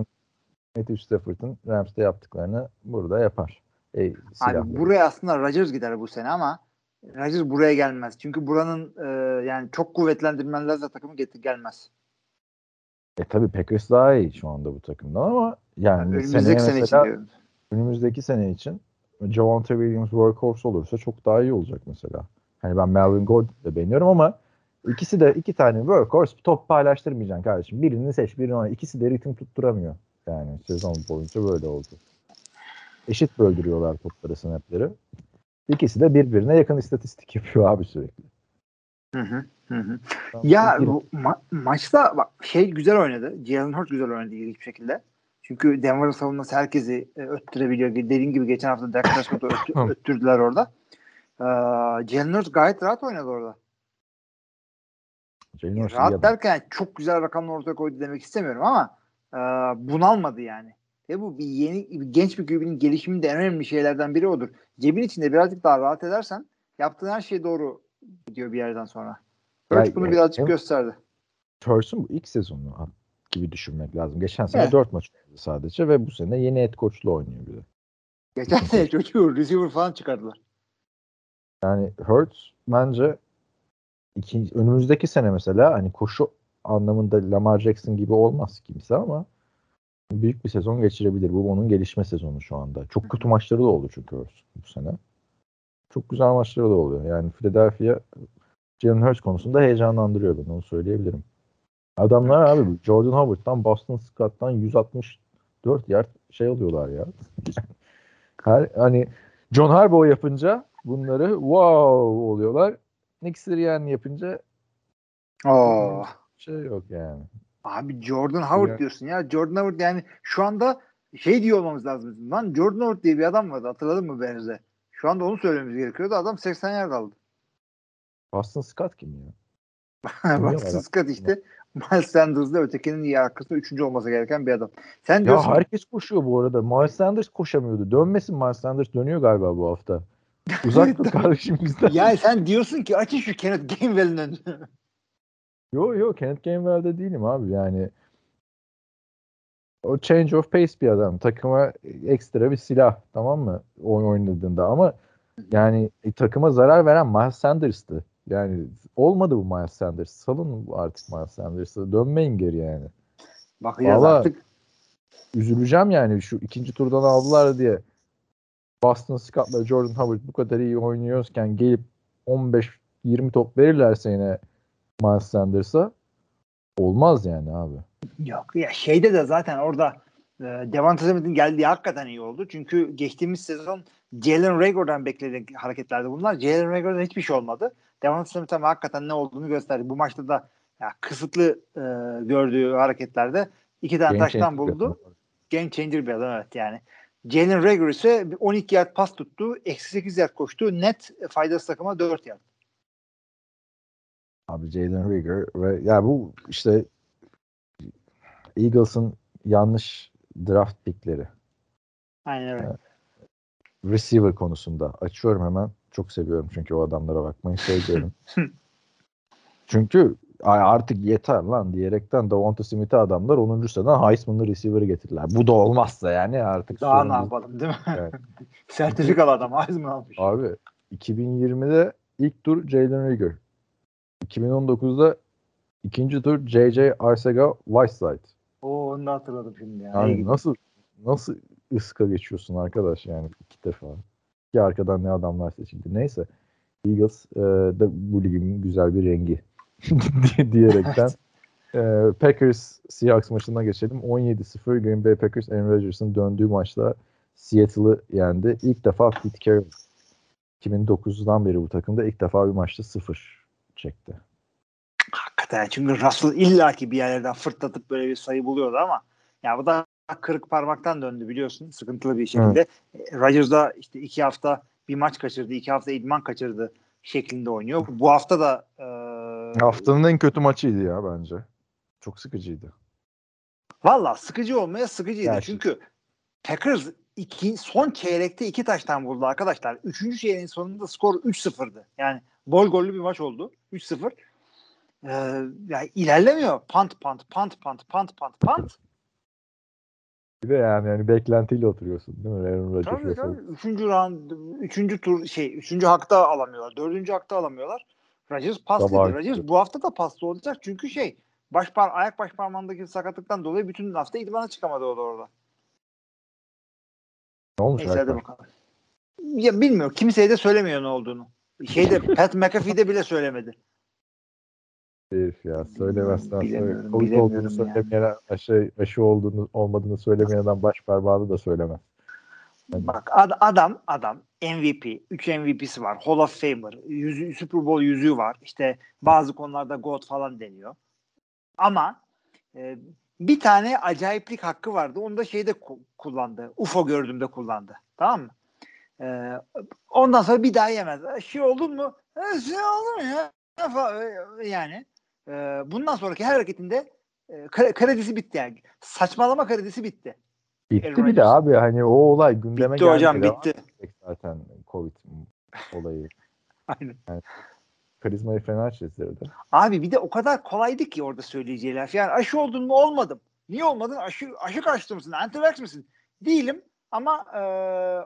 Matthew Stafford'ın Rams'te yaptıklarını burada yapar. E, Abi buraya aslında Rodgers gider bu sene ama Rodgers buraya gelmez. Çünkü buranın e, yani çok kuvvetlendirmelerle takımı getir gelmez. E tabi Packers daha iyi şu anda bu takımdan ama yani, önümüzdeki sene mesela, için önümüzdeki sene için Javante Williams workhorse olursa çok daha iyi olacak mesela. Hani ben Melvin Gordon'u da beğeniyorum ama ikisi de iki tane workhorse top paylaştırmayacaksın kardeşim. Birini seç birini ona. İkisi de ritim tutturamıyor. Yani sezon boyunca böyle oldu. Eşit böldürüyorlar topları snapleri. İkisi de birbirine yakın istatistik yapıyor abi sürekli. Hı hı. Hı hı. Ya bu ma- maçta bak şey güzel oynadı. Jalen Hurts güzel oynadı ilginç bir şekilde. Çünkü Denver'ın savunması herkesi e, öttürebiliyor. Dediğim gibi geçen hafta Dak Prescott'u öttü- öttürdüler orada. Ee, Jalen Hurts gayet rahat oynadı orada. Jalen Hurts rahat derken çok güzel rakamlar ortaya koydu demek istemiyorum ama e, bunalmadı yani. Ve bu bir yeni bir genç bir QB'nin gelişiminde en önemli şeylerden biri odur. Cebin içinde birazcık daha rahat edersen yaptığın her şey doğru gidiyor bir yerden sonra. Hurts bunu ya, birazcık gösterdi. Hurts'un bu ilk sezonu gibi düşünmek lazım. Geçen sene Evet. 4 maç oynadı sadece ve bu sene yeni head coach'la oynuyor bir de. Geçen sene çocuğu receiver falan çıkardılar. Yani Hurts bence ikinci, önümüzdeki sene mesela hani koşu anlamında Lamar Jackson gibi olmaz kimse ama büyük bir sezon geçirebilir. Bu onun gelişme sezonu şu anda. Çok kötü maçları da oldu çünkü bu sene. Çok güzel maçları da oluyor. Yani Philadelphia Jalen Hurts konusunda heyecanlandırıyor beni onu söyleyebilirim. Adamlar abi Jordan Howard'dan Boston Scott'tan 164 yard şey alıyorlar ya. Her, hani John Harbaugh yapınca bunları wow oluyorlar. Nick Sirianni yapınca Oo. Şey yok yani. Abi Jordan Howard Ya. diyorsun ya. Jordan Howard yani şu anda şey diyor olmamız lazım. Lan Jordan Howard diye bir adam vardı. Hatırladın mı Berz'de? Şu anda onu söylememiz gerekiyordu. Adam 80 yer aldı. Boston Scott kim ya? Bilmiyorum. Scott işte. Miles Sanders'da ötekinin arkasında üçüncü olması gereken bir adam. Sen Ya diyorsun herkes koşuyor bu arada. Miles Sanders koşamıyordu. Dönmesin Miles Sanders dönüyor galiba bu hafta. Uzak dur kardeşim bizden. ya sen diyorsun ki açın şu Kenneth Gainwell'in önünü. Yo yo Kenneth Gainwell'de değilim abi yani. O change of pace bir adam. Takıma ekstra bir silah tamam mı? Oyun oynadığında ama yani e, takıma zarar veren Miles Sanders'tı. Yani olmadı bu Miles Sanders. Salın artık Miles Sanders'ı. Dönmeyin geri yani. Bakacağız Vallahi- artık. Üzüleceğim yani şu ikinci turdan aldılar diye. Boston Scott'la Jordan Howard bu kadar iyi oynuyorken gelip 15-20 top verirlerse yine Miles Sanders'a olmaz yani abi. Yok ya şeyde de zaten orada e, Devonta Smith'in geldiği hakikaten iyi oldu. Çünkü geçtiğimiz sezon Jalen Rager'dan beklediği hareketlerdi bunlar. Jalen Rager'dan hiçbir şey olmadı. Devonta Smith ama hakikaten ne olduğunu gösterdi. Bu maçta da ya, kısıtlı e, gördüğü hareketlerde iki tane Game taştan buldu. Game changer bir adam evet yani. Jalen Rager ise bir 12 yard pas tuttu. Eksi 8 yard koştu. Net faydası takıma 4 yard. Abi Jalen Rieger ve ya bu işte Eagles'ın yanlış draft pickleri. Aynen öyle. Receiver konusunda açıyorum hemen. Çok seviyorum çünkü o adamlara bakmayı söylüyorum. çünkü "Ay artık yeter lan diyerekten Davante Smith'e adamlar 10. sıradan Heisman'lı receiver'ı getirdiler. Bu da olmazsa yani artık Daha ne sorumuz- yapalım değil mi? Evet. Sertifikalı adam. Heisman almış. Abi 2020'de ilk tur Jalen Rieger. 2019'da ikinci tur J.J. Arcega-Whiteside. Oo, onu da hatırladım şimdi. Yani gidiyor. nasıl nasıl ıska geçiyorsun arkadaş yani iki defa. Ki arkadan ne adamlar seçildi. Neyse. Eagles e, da bu ligin güzel bir rengi diye- diyerekten e, Packers Seahawks maçına geçelim. 17-0 Green Bay Packers Aaron Rodgers'ın döndüğü maçta Seattle'ı yendi. İlk defa Pete Carroll 2009'dan beri bu takımda ilk defa bir maçta 0 çekti. Hakikaten çünkü Russell illaki bir yerlerden fırtlatıp böyle bir sayı buluyordu ama ya bu da kırık parmaktan döndü biliyorsun sıkıntılı bir şekilde. Evet. Rodgers da işte iki hafta bir maç kaçırdı, iki hafta idman kaçırdı şeklinde oynuyor. Bu hafta da e, Haftanın en kötü maçıydı ya bence. Çok sıkıcıydı. Valla sıkıcı olmaya sıkıcıydı. Şu- Çünkü Packers iki, son çeyrekte iki taştan buldu arkadaşlar. Üçüncü çeyreğin sonunda skor 3-0'dı. Yani bol gollü bir maç oldu. 3-0. Ee, yani ilerlemiyor. Punt punt punt punt punt punt punt. Bir de yani, yani beklentiyle oturuyorsun değil mi? Aaron Rodgers Tabii tabii. Üçüncü round, üçüncü tur şey, üçüncü hakta alamıyorlar. Dördüncü hakta alamıyorlar. Rodgers paslıydı. Rodgers bu hafta da paslı olacak çünkü şey baş par ayak baş parmağındaki sakatlıktan dolayı bütün hafta idmana çıkamadı o da orada. Ne olmuş Neyse hadi bakalım. Ya bilmiyorum. Kimseye de söylemiyor ne olduğunu. Şeyde Pat McAfee'de bile söylemedi. Herif ya söylemezsen söyle. Covid olduğunu söylemeyen aşı, aşı olduğunu olmadığını söylemeyen adam baş parmağını da söylemez. Bak ad- adam adam MVP, 3 MVP'si var. Hall of Famer, yüzü, Super Bowl yüzüğü var. İşte bazı konularda GOAT falan deniyor. Ama e, bir tane acayiplik hakkı vardı. Onu da şeyde ku- kullandı. UFO gördüğümde kullandı. Tamam mı? E, ondan sonra bir daha yemez. Şey oldu mu? E, şey oldu mu ya? Fa- Yani e, bundan sonraki her hareketinde e, kre- kredisi bitti yani. Saçmalama kredisi bitti. Bitti bir de abi hani o olay gündeme Bitti geldi. hocam bitti. edecek Zaten Covid olayı. Aynen. Karizmayı fena çizdirdi. Abi bir de o kadar kolaydı ki orada söyleyeceği laf. Yani aşı oldun mu olmadım. Niye olmadın? Aşı, aşı karşıtı mısın? Antivax mısın? Değilim ama e,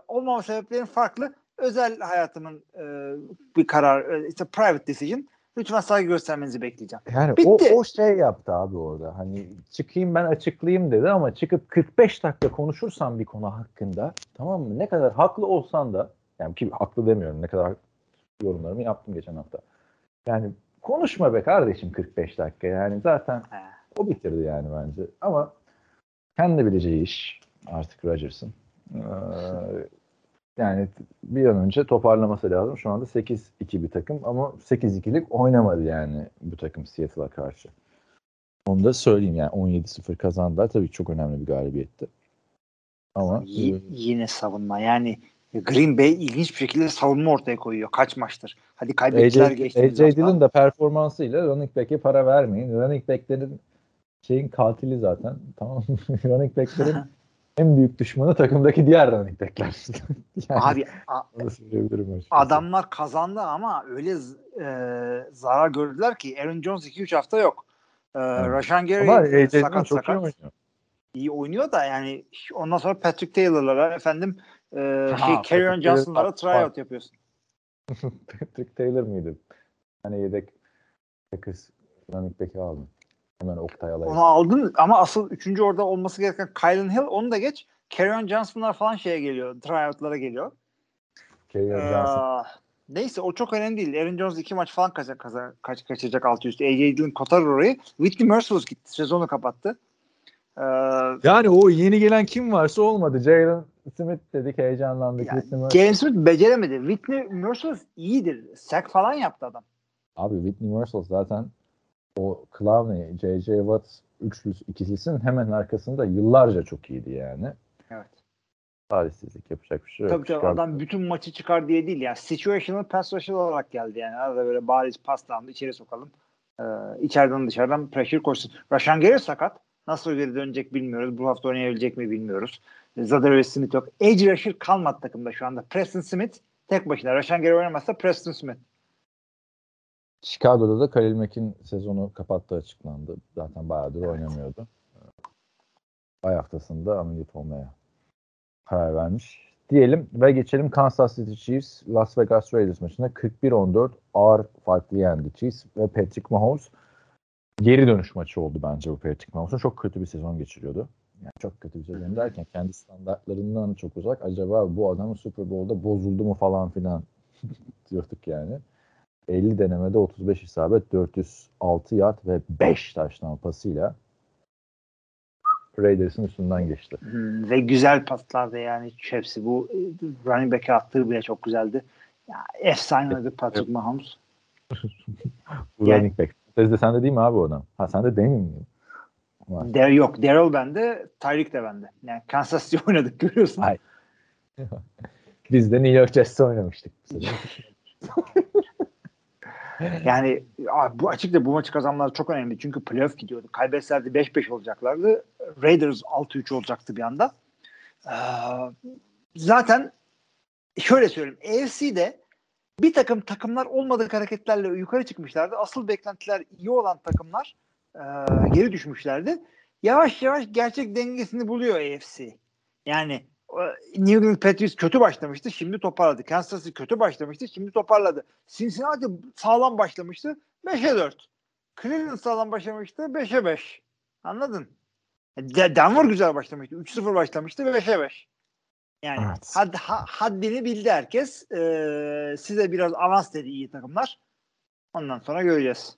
olmama sebeplerim farklı. Özel hayatımın e, bir karar. E, it's a private decision. Lütfen saygı göstermenizi bekleyeceğim. Yani Bitti. o, o şey yaptı abi orada. Hani çıkayım ben açıklayayım dedi ama çıkıp 45 dakika konuşursan bir konu hakkında tamam mı? Ne kadar haklı olsan da yani ki haklı demiyorum. Ne kadar yorumlarımı yaptım geçen hafta. Yani konuşma be kardeşim 45 dakika. Yani zaten He. o bitirdi yani bence. Ama kendi bileceği iş artık Rodgers'ın. Ee, yani bir an önce toparlaması lazım. Şu anda 8-2 bir takım ama 8-2'lik oynamadı yani bu takım Seattle'a karşı. Onu da söyleyeyim yani 17-0 kazandılar. Tabii çok önemli bir galibiyetti. Ama Y- yine savunma. Yani Green Bay ilginç bir şekilde savunma ortaya koyuyor. Kaç maçtır. Hadi kaybettiler geçtiğimiz AJ. Dillon da performansıyla running back'e para vermeyin. Running back'lerin şeyin katili zaten. Tamam running back'lerin en büyük düşmanı takımdaki diğer running back'ler. yani, Abi a- adamlar kazandı ama öyle e, zarar gördüler ki Aaron Jones 2-3 hafta yok. E, Evet. Rashan Gary Ama Dillon sakat çok iyi sakat. oynuyor. iyi oynuyor da yani ondan sonra Patrick Taylor'lara efendim e, Ha, şey Kerryon Johnson'lara tryout yapıyorsun. Patrick Taylor mıydı? Hani yedek Packers running back'i aldım. Hemen Oktay alayım. Onu aldın ama asıl üçüncü orada olması gereken Kylan Hill onu da geç. Kerryon Johnson'lar falan şeye geliyor. Tryout'lara geliyor. Kerryon Johnson. Ee, neyse o çok önemli değil. Aaron Jones iki maç falan kaç, kaç, kaç, kaçacak altı üstü. AJ Dillon kotarır orayı. Whitney Merciless gitti. Sezonu kapattı. Ee, Yani o yeni gelen kim varsa olmadı. Jalen Smith dedik heyecanlandık. yani Whitney Jalen Smith beceremedi. Whitney Merciless iyidir. Sack falan yaptı adam. Abi Whitney Merciless zaten o Clowney, J.J. Watt üçlüsü ikilisinin hemen arkasında yıllarca çok iyiydi yani. Evet. Talihsizlik yapacak bir şey yok. Tabii tabii adam bütün maçı çıkar diye değil. Yani situational pass rusher olarak geldi yani. Arada böyle bariz pas down'da içeri sokalım. Ee, içeriden dışarıdan pressure koysun. Rashan Gary sakat. Nasıl geri dönecek bilmiyoruz. Bu hafta oynayabilecek mi bilmiyoruz. Zadarius Smith yok. Edge rusher kalmadı takımda şu anda. Preston Smith tek başına. Rashan Gary oynamazsa Preston Smith. Chicago'da da Khalil Mack'in sezonu kapattığı açıklandı. Zaten bayağıdır oynamıyordu. Ay haftasında ameliyat olmaya karar vermiş. Diyelim ve geçelim Kansas City Chiefs Las Vegas Raiders maçına 41-14 ağır farklı yendi Chiefs ve Patrick Mahomes geri dönüş maçı oldu bence bu Patrick Mahomes'un. Çok kötü bir sezon geçiriyordu. Yani çok kötü bir sezon derken kendi standartlarından çok uzak. Acaba bu adamın Super Bowl'da bozuldu mu falan filan diyorduk yani. 50 denemede 35 isabet, 406 yard ve 5 taştan pasıyla Raiders'ın üstünden geçti. Hmm, ve güzel paslardı yani hepsi. Bu e, running back'e attığı bile çok güzeldi. Ya, efsaneydi Patrick Mahomes. Bu Yani- running back. Sezde sende değil mi abi oradan? Ha sende değil mi? Var. Der yok. Daryl bende, Tyreek de bende. Yani Kansas City oynadık görüyorsun. Ay. Biz de New York Jets'te oynamıştık. Yani bu açıkça bu maçı kazanmaları çok önemli. Çünkü playoff gidiyordu. Kaybetselerdi 5-5 olacaklardı. Raiders 6-3 olacaktı bir anda. Ee, zaten şöyle söyleyeyim. AFC'de bir takım takımlar olmadık hareketlerle yukarı çıkmışlardı. Asıl beklentiler iyi olan takımlar e, geri düşmüşlerdi. Yavaş yavaş gerçek dengesini buluyor AFC. Yani New England Patriots kötü başlamıştı. Şimdi toparladı. Kansas City kötü başlamıştı. Şimdi toparladı. Cincinnati sağlam başlamıştı. 5'e 4. Cleveland sağlam başlamıştı. 5'e 5. Anladın? De- Denver güzel başlamıştı. 3-0 başlamıştı. 5'e 5. Yani Evet. had, ha- haddini bildi herkes. Ee, size biraz avans dedi iyi takımlar. Ondan sonra göreceğiz.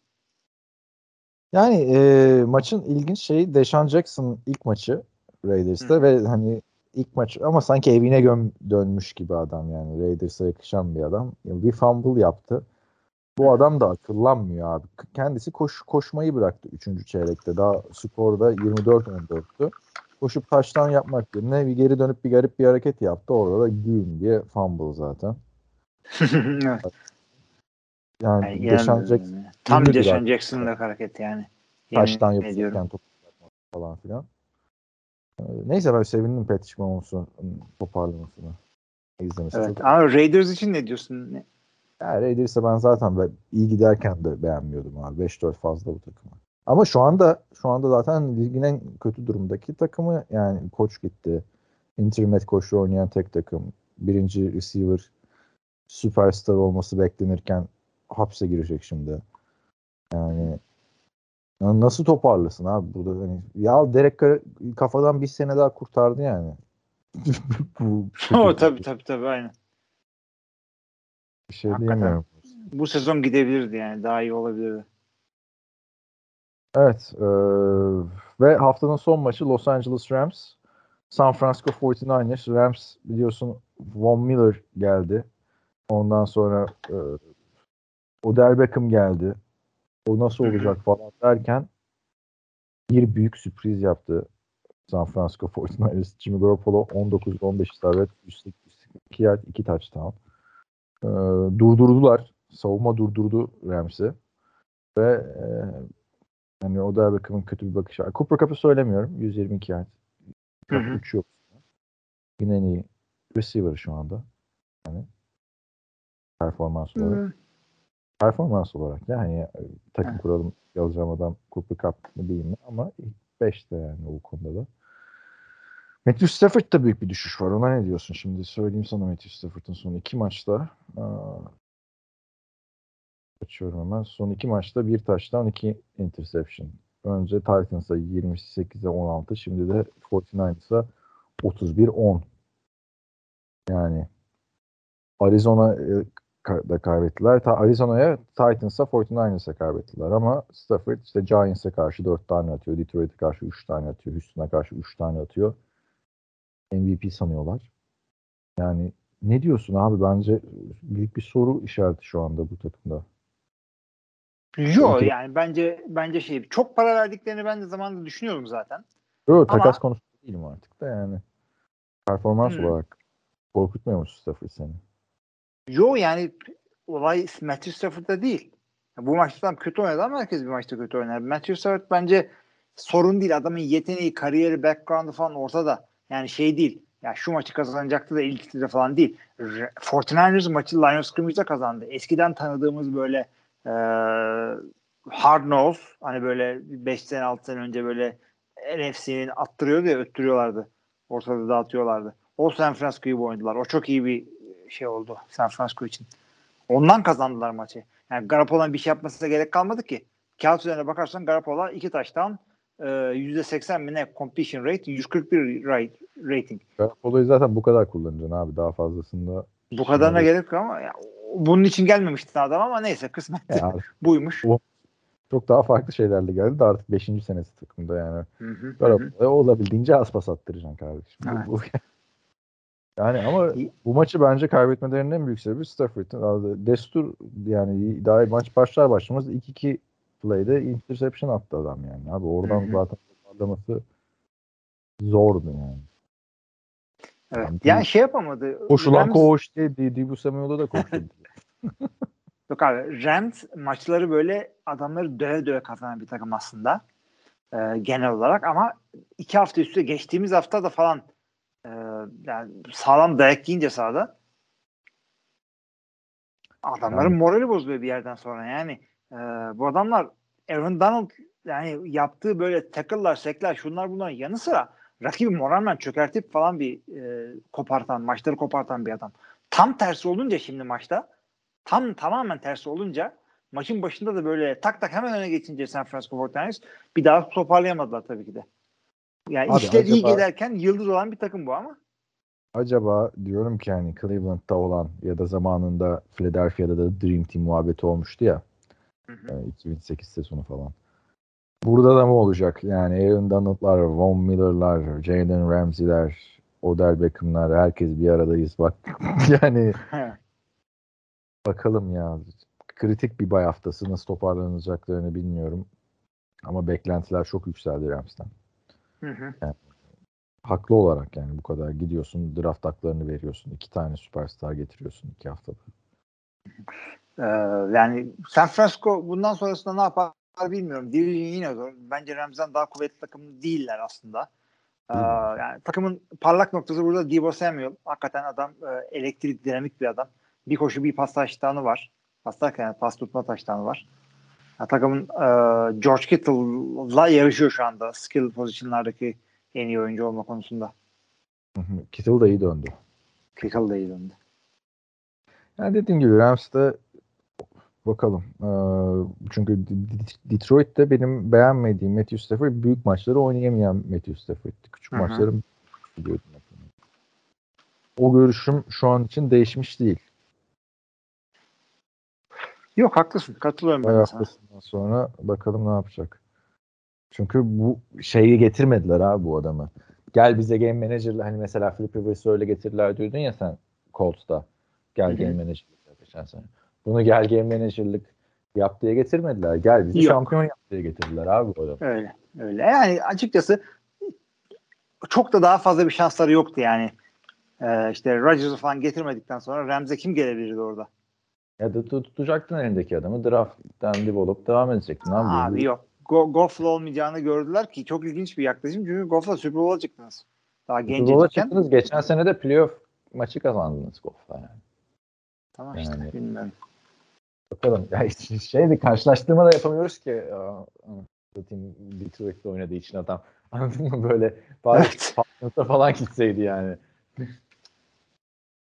Yani e, maçın ilginç şeyi Deshaun Jackson ilk maçı Raiders'ta Hı. ve hani ilk maç ama sanki evine göm, dönmüş gibi adam yani. Raiders'a yakışan bir adam. Bir fumble yaptı. Bu adam da akıllanmıyor abi. Kendisi koş, koşmayı bıraktı 3. çeyrekte. Daha skorda 24-14'tü. Koşup taştan yapmak yerine bir geri dönüp bir garip bir hareket yaptı. Orada da güm diye fumble zaten. Yani Yani yani, Jackson tam abi. Jackson'lık hareket yani. Yemin taştan top falan filan. Neyse ben sevindim Patrick Mahomes'un toparlamasına. İzlemesi Evet. çok Ama Raiders için ne diyorsun? Ne- Ya Raiders'e ben zaten ben iyi giderken de beğenmiyordum abi. 5-4 fazla bu takımı. Ama şu anda şu anda zaten ligin en kötü durumdaki takımı yani koç gitti. Internet koçlu oynayan tek takım. Birinci receiver süperstar olması beklenirken hapse girecek şimdi. Yani ya nasıl toparlasın abi burada hani ya Derek kafadan bir sene daha kurtardı yani. bu o tabii tabii tabii aynen. bir şey Hakikaten. diyemiyorum. Bu sezon gidebilirdi yani. Daha iyi olabilirdi. Evet. eee, ve haftanın son maçı Los Angeles Rams. San Francisco 49ers. Rams biliyorsun Von Miller geldi. Ondan sonra eee Odell Beckham geldi. O nasıl olacak falan derken bir büyük sürpriz yaptı San Francisco 49ers. Jimmy Garoppolo 19-15 isabet, 102 yard, 2 touchdown. Eee, durdurdular. Savunma durdurdu Rams'i. Ve eee yani o da Beckham'ın kötü bir bakışı var. Cooper Cup'ı söylemiyorum. 122 yard. Hı hı. 3 yok. Yine en iyi receiver şu anda. Yani performans olarak. Hı. Performans olarak yani e, takım Hı. kuralım yazacağım adam Cooper Cup mı değil mi? Ama ilk 5'te yani o konuda da. Matthew Stafford'da büyük bir düşüş var. Ona ne diyorsun şimdi? Söyleyeyim sana Matthew Stafford'ın son iki maçta. Aa, açıyorum hemen. Son iki maçta bir taştan iki interception. Önce Titans'a 28'e 16. Şimdi de 49ers'a 31-10. Yani Arizona e, da kaybettiler. Ta- Arizona'ya Titans'a 49ers'a kaybettiler ama Stafford işte Giants'e karşı 4 tane atıyor. Detroit'e karşı 3 tane atıyor. Houston'a karşı 3 tane atıyor. MVP sanıyorlar. Yani ne diyorsun abi? Bence büyük bir soru işareti şu anda bu takımda. Yok yani bence bence şey çok para verdiklerini ben de zamanında düşünüyordum zaten. Yok Ama- takas konusu değilim artık da yani. Performans Hmm. olarak korkutmuyor musun Stafford seni? Yo yani olay Matthew Stafford'da değil. Bu maçta tam kötü oynadı ama herkes bir maçta kötü oynar. Matthew Stafford bence sorun değil. Adamın yeteneği, kariyeri, background'ı falan ortada. Yani şey değil. Ya şu maçı kazanacaktı da ilk ikide falan değil. 49ers maçı Lions Scrimmage'da kazandı. Eskiden tanıdığımız böyle e, hard nose hani böyle 5 sene 6 sene önce böyle NFC'nin attırıyordu ya öttürüyorlardı. Ortada dağıtıyorlardı. O San Francisco gibi oynadılar. O çok iyi bir şey oldu San Francisco için. Ondan kazandılar maçı. Yani Garoppolo'nun bir şey yapmasına gerek kalmadı ki. Kağıt üzerine bakarsan Garoppolo iki taştan e, %80 mi ne completion rate 141 rate, rating. Garoppolo'yu zaten bu kadar kullanacaksın abi. Daha fazlasında Bu kadarına gerek yok ama ya, bunun için gelmemişti adam ama neyse kısmet Ya artık buymuş. O- çok daha farklı şeylerle geldi de artık 5. senesi takımda yani. Hı hı, hı olabildiğince az pas attıracaksın kardeşim. Bu- Evet. bu- yani ama bu maçı bence kaybetmelerinin en büyük sebebi Stafford'ın. Destur yani daha maç başlar başlamaz 2-2 play'de interception attı adam yani. Abi oradan Hı hı. zaten toparlaması zordu yani. Evet. Yani Yani şey yapamadı. Koşulan Rams- koğuş diye Di- Dibu Samuel'da da koştu. Yok abi Rams maçları böyle adamları döve döve kazanan bir takım aslında. Ee, genel olarak ama iki hafta üstü geçtiğimiz hafta da falan e, yani sağlam dayak yiyince sahada adamların Yani- morali bozuluyor bir yerden sonra yani. e, bu adamlar Aaron Donald yani yaptığı böyle tackle'lar, sekler şunlar bunların yanı sıra rakibi moralmen çökertip falan bir e, kopartan, maçları kopartan bir adam. Tam tersi olunca şimdi maçta tam tamamen tersi olunca maçın başında da böyle tak tak hemen öne geçince San Francisco 49ers bir daha toparlayamadılar tabii ki de. Yani Abi işler iyi acaba- giderken yıldız olan bir takım bu ama. Acaba diyorum ki hani Cleveland'da olan ya da zamanında Philadelphia'da da Dream Team muhabbeti olmuştu ya. Hı hı. e, 2008 sezonu falan. Burada da mı olacak? Yani Aaron Donald'lar, Von Miller'lar, Jalen Ramsey'ler, Odell Beckham'lar herkes bir aradayız bak. yani bakalım ya. Kritik bir bay haftası nasıl toparlanacaklarını bilmiyorum. Ama beklentiler çok yükseldi Rams'ten. Hı hı. Haklı olarak yani bu kadar gidiyorsun draft haklarını veriyorsun. iki tane süperstar getiriyorsun iki haftada. Ee, yani San Francisco bundan sonrasında ne yapar bilmiyorum. Division yine zor. Bence Rams'den daha kuvvetli takım değiller aslında. Ee, yani takımın parlak noktası burada Debo Samuel. Hakikaten adam e, elektrik dinamik bir adam. Bir koşu bir pas taştanı var. Pas yani pas tutma taştanı var. Ya, takımın e, George Kittle'la yarışıyor şu anda skill pozisyonlardaki en iyi oyuncu olma konusunda. Kittle da iyi döndü. Kittle da iyi döndü. Yani dediğim gibi Rams'te bakalım. Ee, çünkü Detroit'te benim beğenmediğim Matthew Stafford büyük maçları oynayamayan Matthew Stafford'ti. Küçük Hı hı. maçları o görüşüm şu an için değişmiş değil. Yok haklısın. Katılıyorum ben sana. sonra bakalım ne yapacak. Çünkü bu şeyi getirmediler abi bu adamı. Gel bize game manager'la hani mesela Philip Rivers'ı öyle getirdiler diyordun ya sen Colts'ta. Gel Hı hı. game manager'lık yap geçen sene. Bunu gel game manager'lık yap diye getirmediler. Gel bizi Yok. şampiyon yap diye getirdiler abi bu adamı. Öyle. Öyle. Yani açıkçası çok da daha fazla bir şansları yoktu yani. Ee, işte Rodgers'ı falan getirmedikten sonra Rams'e kim gelebilirdi orada? Ya da tut- tutacaktın elindeki adamı draft'tan develop devam edecektin abi. Abi yok. Go Goff'la olmayacağını gördüler ki çok ilginç bir yaklaşım. Çünkü Goff'la Super Bowl'a çıktınız. Daha Super Bowl'a çıktınız. Geçen sene de playoff maçı kazandınız Goff'la yani. Tamam işte Yani. bilmiyorum. Bakalım. Ya işte şeydi karşılaştırma da yapamıyoruz ki. Satayım Detroit'te oynadığı için adam. Anladın mı böyle Evet. Falan gitseydi yani.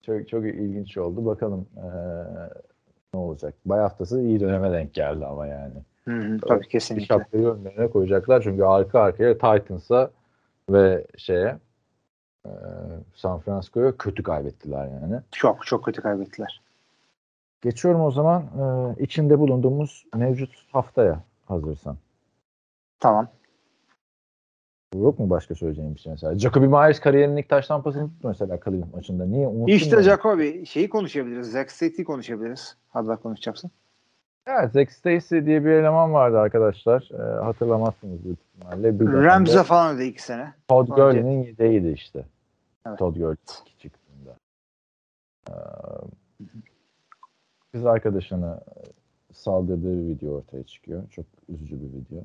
çok çok ilginç oldu. Bakalım ee, ne olacak. Bay haftası iyi döneme denk geldi ama yani. Hı hı, tabii kesinlikle. şapkayı önlerine koyacaklar çünkü arka arkaya Titans'a ve şeye ee, San Francisco'ya kötü kaybettiler yani. Çok çok kötü kaybettiler. Geçiyorum o zaman ee, içinde bulunduğumuz mevcut haftaya hazırsan. Tamam. Yok mu başka söyleyeceğim bir şey mesela? Jacoby Myers kariyerinin ilk taş tampasını tuttu mesela Cleveland maçında. Niye? Unuttun İşte mu? Jacoby şeyi konuşabiliriz. Zach State'i konuşabiliriz. Hadi bak konuşacaksın. Evet, Zack Stacy diye bir eleman vardı arkadaşlar. Ee, hatırlamazsınız büyük ihtimalle. Bir dönemde Rams'e falan öde iki sene. Todd Gurley'nin yedeğiydi işte. Evet. Todd Gurley çıktığında. Ee, kız arkadaşına saldırdığı bir video ortaya çıkıyor. Çok üzücü bir video.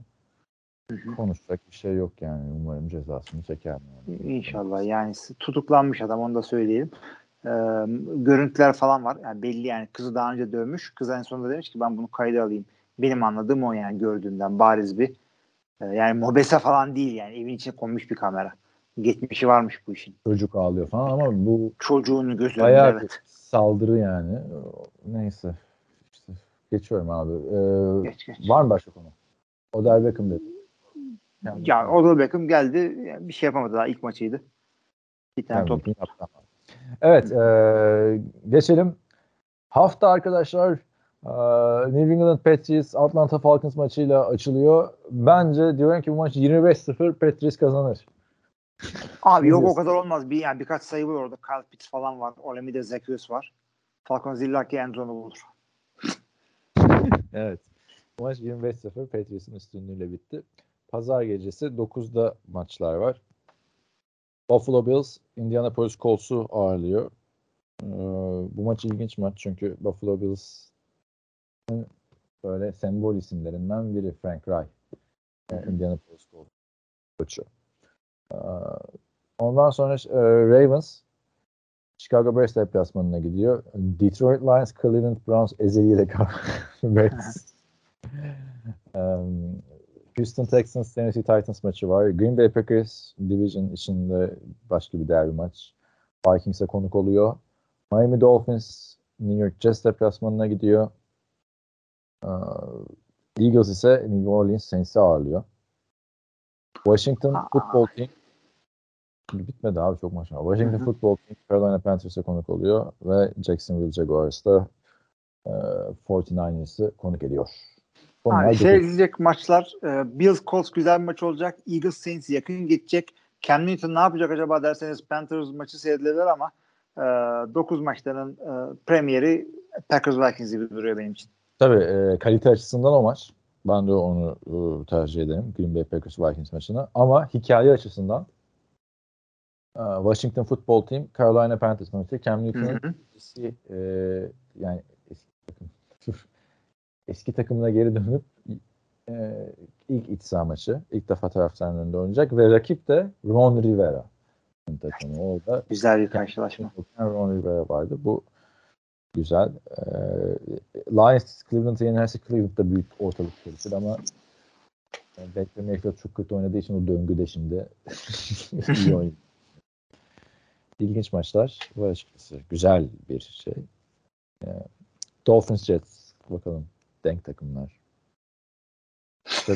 Konuşacak bir şey yok yani. Umarım cezasını çeker. Yani. İnşallah yani tutuklanmış adam onu da söyleyelim. Ee, görüntüler falan var. Yani belli yani kızı daha önce dövmüş. Kız en sonunda demiş ki ben bunu kayda alayım. Benim anladığım o yani gördüğümden bariz bir. Ee, yani mobese falan değil yani evin içine konmuş bir kamera. Geçmişi varmış bu işin. Çocuk ağlıyor falan ama bu Çocuğunu göz önünde evet. saldırı yani. Neyse. İşte geçiyorum abi. Ee, Geç geç. var mı başka konu? Odell Beckham dedi. Yani, Ya Odell Beckham geldi. Yani bir şey yapamadı daha ilk maçıydı. Bir tane yani top. Evet. ee, geçelim. Hafta arkadaşlar ee, New England Patriots Atlanta Falcons maçıyla açılıyor. Bence diyorum ki bu maç 25-0 Patriots kazanır. Abi yok o kadar olmaz. Bir yani birkaç sayı var orada. Kyle Pitts falan var. Olamide Zekius var. Falcons illaki end zone'u bulur. Evet. Bu maç 25-0 Patriots'ın üstünlüğüyle bitti. Pazar gecesi 9'da maçlar var. Buffalo Bills Indianapolis Colts'u ağırlıyor. Ee, bu maç ilginç maç çünkü Buffalo Bills'in böyle sembol isimlerinden biri Frank Reich. Ee, Indianapolis Colts koçu. Ee, ondan sonra e, Ravens Chicago Bears deplasmanına gidiyor. Detroit Lions, Cleveland Browns ezeli rekabet. um, Houston Texans, Tennessee Titans maçı var. Green Bay Packers Division içinde başka bir derbi maç. Vikings'e konuk oluyor. Miami Dolphins New York Jets deplasmanına gidiyor. Uh, Eagles ise New Orleans Saints'i ağırlıyor. Washington Aa. Football Team bitmedi abi çok maç var. Washington Hı hı. Football Team Carolina Panthers'e konuk oluyor ve Jacksonville Jaguars da e, 49ers'ı konuk ediyor. Abi dokuz. seyredilecek maçlar e, Bills Colts güzel bir maç olacak. Eagles Saints yakın geçecek. Cam Newton ne yapacak acaba derseniz Panthers maçı seyredilebilir ama e, 9 maçların e, premieri Packers Vikings gibi duruyor benim için. Tabii e, kalite açısından o maç. Ben de onu e, tercih ederim. Green Bay Packers Vikings maçını. Ama hikaye açısından e, Washington Football Team Carolina Panthers maçı. Cam Newton'un eski e, yani eski takım eski takımına geri dönüp e, ilk iç saha maçı. ilk defa taraftarın önünde oynayacak ve rakip de Ron Rivera takımı. Orada Güzel bir karşılaşma. Ron Rivera vardı. Bu güzel. Ee, Lions Cleveland'ı yenerse Cleveland'da büyük ortalık karışır ama yani Baker Mayfield çok kötü oynadığı için o döngüde şimdi iyi oynuyor. İlginç maçlar var açıkçası. Güzel bir şey. Ee, Dolphins Jets bakalım. Denk takımlar. İşte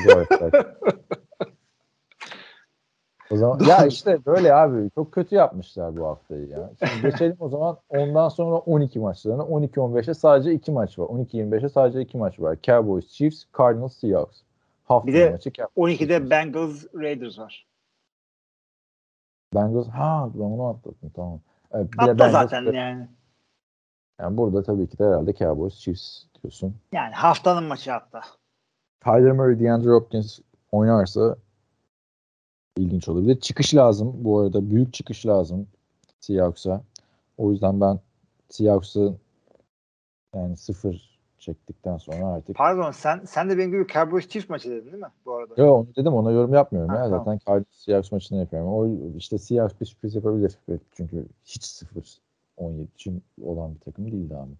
o zaman ya işte böyle abi çok kötü yapmışlar bu haftayı ya. Şimdi geçelim o zaman ondan sonra 12 maçlarına 12-15'e sadece 2 maç var. 12-25'e sadece 2 maç var. Cowboys, Chiefs, Cardinals, Seahawks. Hafta bir de maçı, 12'de Bengals, Raiders var. Bengals ha ben onu atladım tamam. Evet, Atla Bengals, zaten de, yani. Yani burada tabii ki de herhalde Cowboys, Chiefs diyorsun. Yani haftanın maçı hatta. Kyler Murray, DeAndre Hopkins oynarsa ilginç olabilir. Çıkış lazım bu arada. Büyük çıkış lazım Seahawks'a. O yüzden ben Seahawks'ın yani sıfır çektikten sonra artık. Pardon sen sen de benim gibi Cowboys Chiefs maçı dedin değil mi bu arada? Yok onu dedim ona yorum yapmıyorum ha, ya. Tamam. Zaten Cardinals Seahawks maçını yapıyorum. O işte Seahawks bir sürpriz yapabilir. Çünkü hiç sıfır 17 için olan bir takım değildi abi.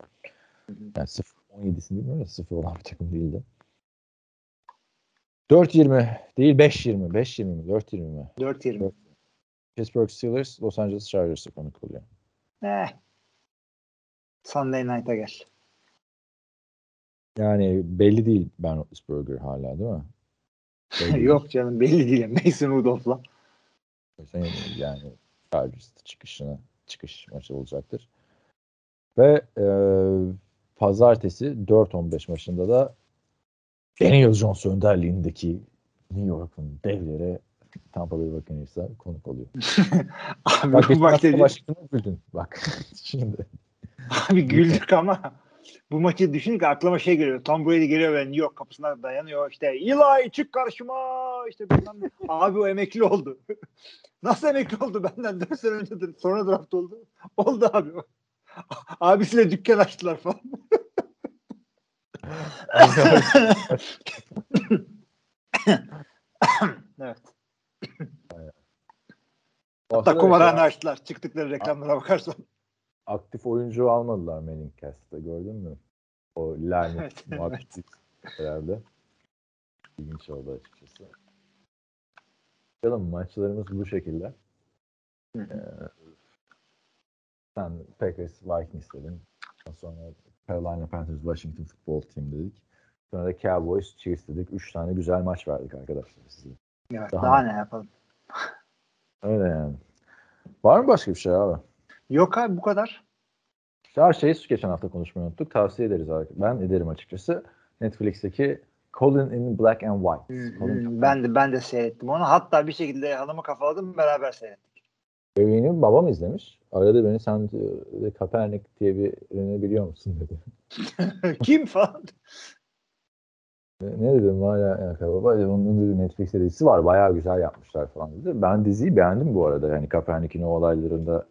Yani sıfır 17'sini bilmiyorum da sıfır olan bir takım değildi. 4-20 değil 5-20. 5-20 mi? 4-20 mi? 4-20. Pittsburgh Steelers Los Angeles Chargers'a konuk oluyor. Eh. Sunday Night'a gel. Yani belli değil Ben Roethlisberger hala değil mi? Yok canım belli değil. Mason Rudolph'la. Yani Chargers çıkışına çıkış maçı olacaktır. Ve e, pazartesi 4-15 maçında da Daniel Jones önderliğindeki New York'un devleri Tampa Bay Buccaneers'a konuk oluyor. Abi bak, bu maçta başını güldün bak şimdi. Abi güldük ama bu maçı düşünün aklıma şey geliyor. Tom Brady geliyor ve New York kapısına dayanıyor. İşte Eli çık karşıma. İşte bilmem Abi o emekli oldu. Nasıl emekli oldu benden 4 sene önce sonra draft oldu. Oldu abi. Abisiyle dükkan açtılar falan. evet. Hatta kumarhane açtılar. Çıktıkları reklamlara bakarsan. Aktif oyuncu almadılar Manning Cast'ta gördün mü? O lanet evet, muhabbeti evet. herhalde. İlginç oldu açıkçası. Bakalım maçlarımız bu şekilde. Ee, sen Packers Vikings dedin. Sonra Carolina Panthers, Washington Football Team dedik. Sonra da Cowboys, Chiefs dedik. Üç tane güzel maç verdik arkadaşlar size. Evet, daha, daha ne yapalım? Öyle yani. Var mı başka bir şey abi? Yok abi bu kadar. Her şeyi geçen hafta konuşmayı unuttuk. Tavsiye ederiz abi. Ben ederim açıkçası. Netflix'teki Colin in Black and White. Hmm, ben de ben de seyrettim onu. Hatta bir şekilde hanımı kafaladım beraber seyrettik. Benim babam izlemiş. Aradı beni sen de Kaepernick diye birini biliyor musun dedi. Kim falan? Ne dedim hala ya baba onun dedi Netflix'te dizisi var bayağı güzel yapmışlar falan dedi. Ben diziyi beğendim bu arada. Yani Kaepernick'in o olaylarında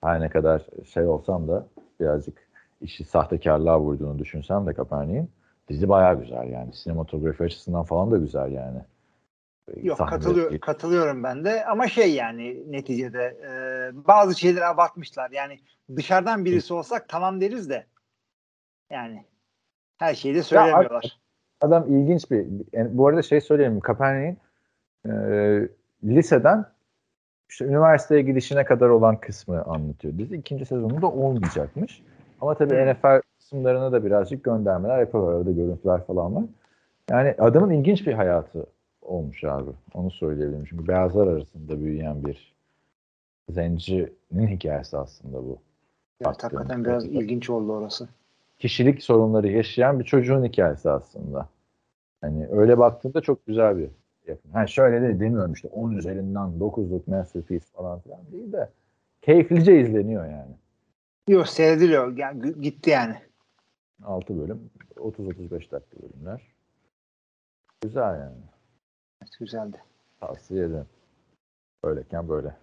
her ne kadar şey olsam da birazcık işi sahtekarlığa vurduğunu düşünsem de Kaepernick'in dizi bayağı güzel yani. Sinematografi açısından falan da güzel yani. Yok katılıyor, katılıyorum ben de ama şey yani neticede e, bazı şeyleri abartmışlar. Yani dışarıdan birisi olsak tamam deriz de yani her şeyi de söylemiyorlar. Ya, adam ilginç bir yani bu arada şey söyleyeyim Kaepernick'in e, liseden işte üniversiteye gidişine kadar olan kısmı anlatıyor. Dizi ikinci sezonunda olmayacakmış. Ama tabii hmm. NFL kısımlarına da birazcık göndermeler yapıyorlar. Orada görüntüler falan var. Yani adamın ilginç bir hayatı olmuş abi. Onu söyleyebilirim. Çünkü beyazlar arasında büyüyen bir zencinin hikayesi aslında bu. Evet, hakikaten biraz ilginç oldu orası. Kişilik sorunları yaşayan bir çocuğun hikayesi aslında. Hani öyle baktığında çok güzel bir yapın. Ha şöyle de demiyorum işte 10 üzerinden 9'luk masterpiece falan filan değil de keyiflice izleniyor yani. Yok seyrediliyor. Yani, gitti yani. 6 bölüm 30-35 dakika bölümler. Güzel yani. Evet, güzeldi. Tavsiye ederim. Böyleyken böyle.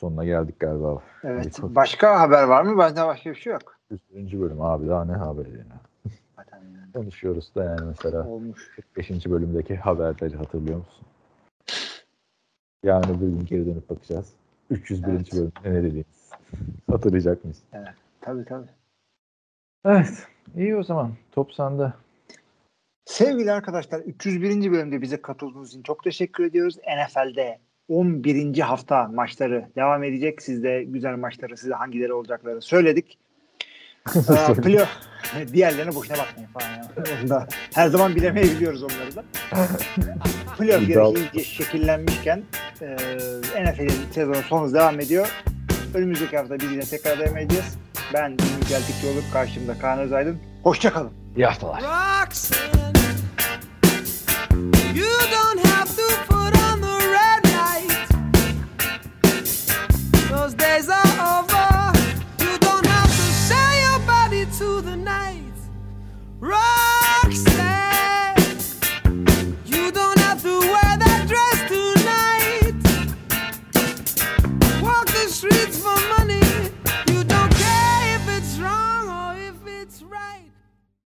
Sonuna geldik galiba. Evet. Hadi Başka haber var mı? Bende başka bir şey yok. 100. bölüm abi daha ne haberi yani. Konuşuyoruz da yani mesela Olmuş. 45. bölümdeki haberleri hatırlıyor musun? Yarın öbür gün geri dönüp bakacağız. 301. Evet. bölümde ne dediğimiz. Hatırlayacak mıyız? Tabii tabii. Evet. İyi o zaman. Top sende. Sevgili arkadaşlar 301. bölümde bize katıldığınız için çok teşekkür ediyoruz. NFL'de 11. hafta maçları devam edecek. Siz de güzel maçları size hangileri olacaklarını söyledik. Aa, playoff, diğerlerine boşuna bakmayın falan. Ya. Onu da her zaman bilemeyebiliyoruz onları da. Playoff yarışı iyice şekillenmişken e, NFL'in sezonu son hız devam ediyor. Önümüzdeki hafta biz yine tekrar devam edeceğiz. Ben Ümit Geltikçi olup karşımda Kaan Özaydın. Hoşçakalın. İyi haftalar. Roxanne.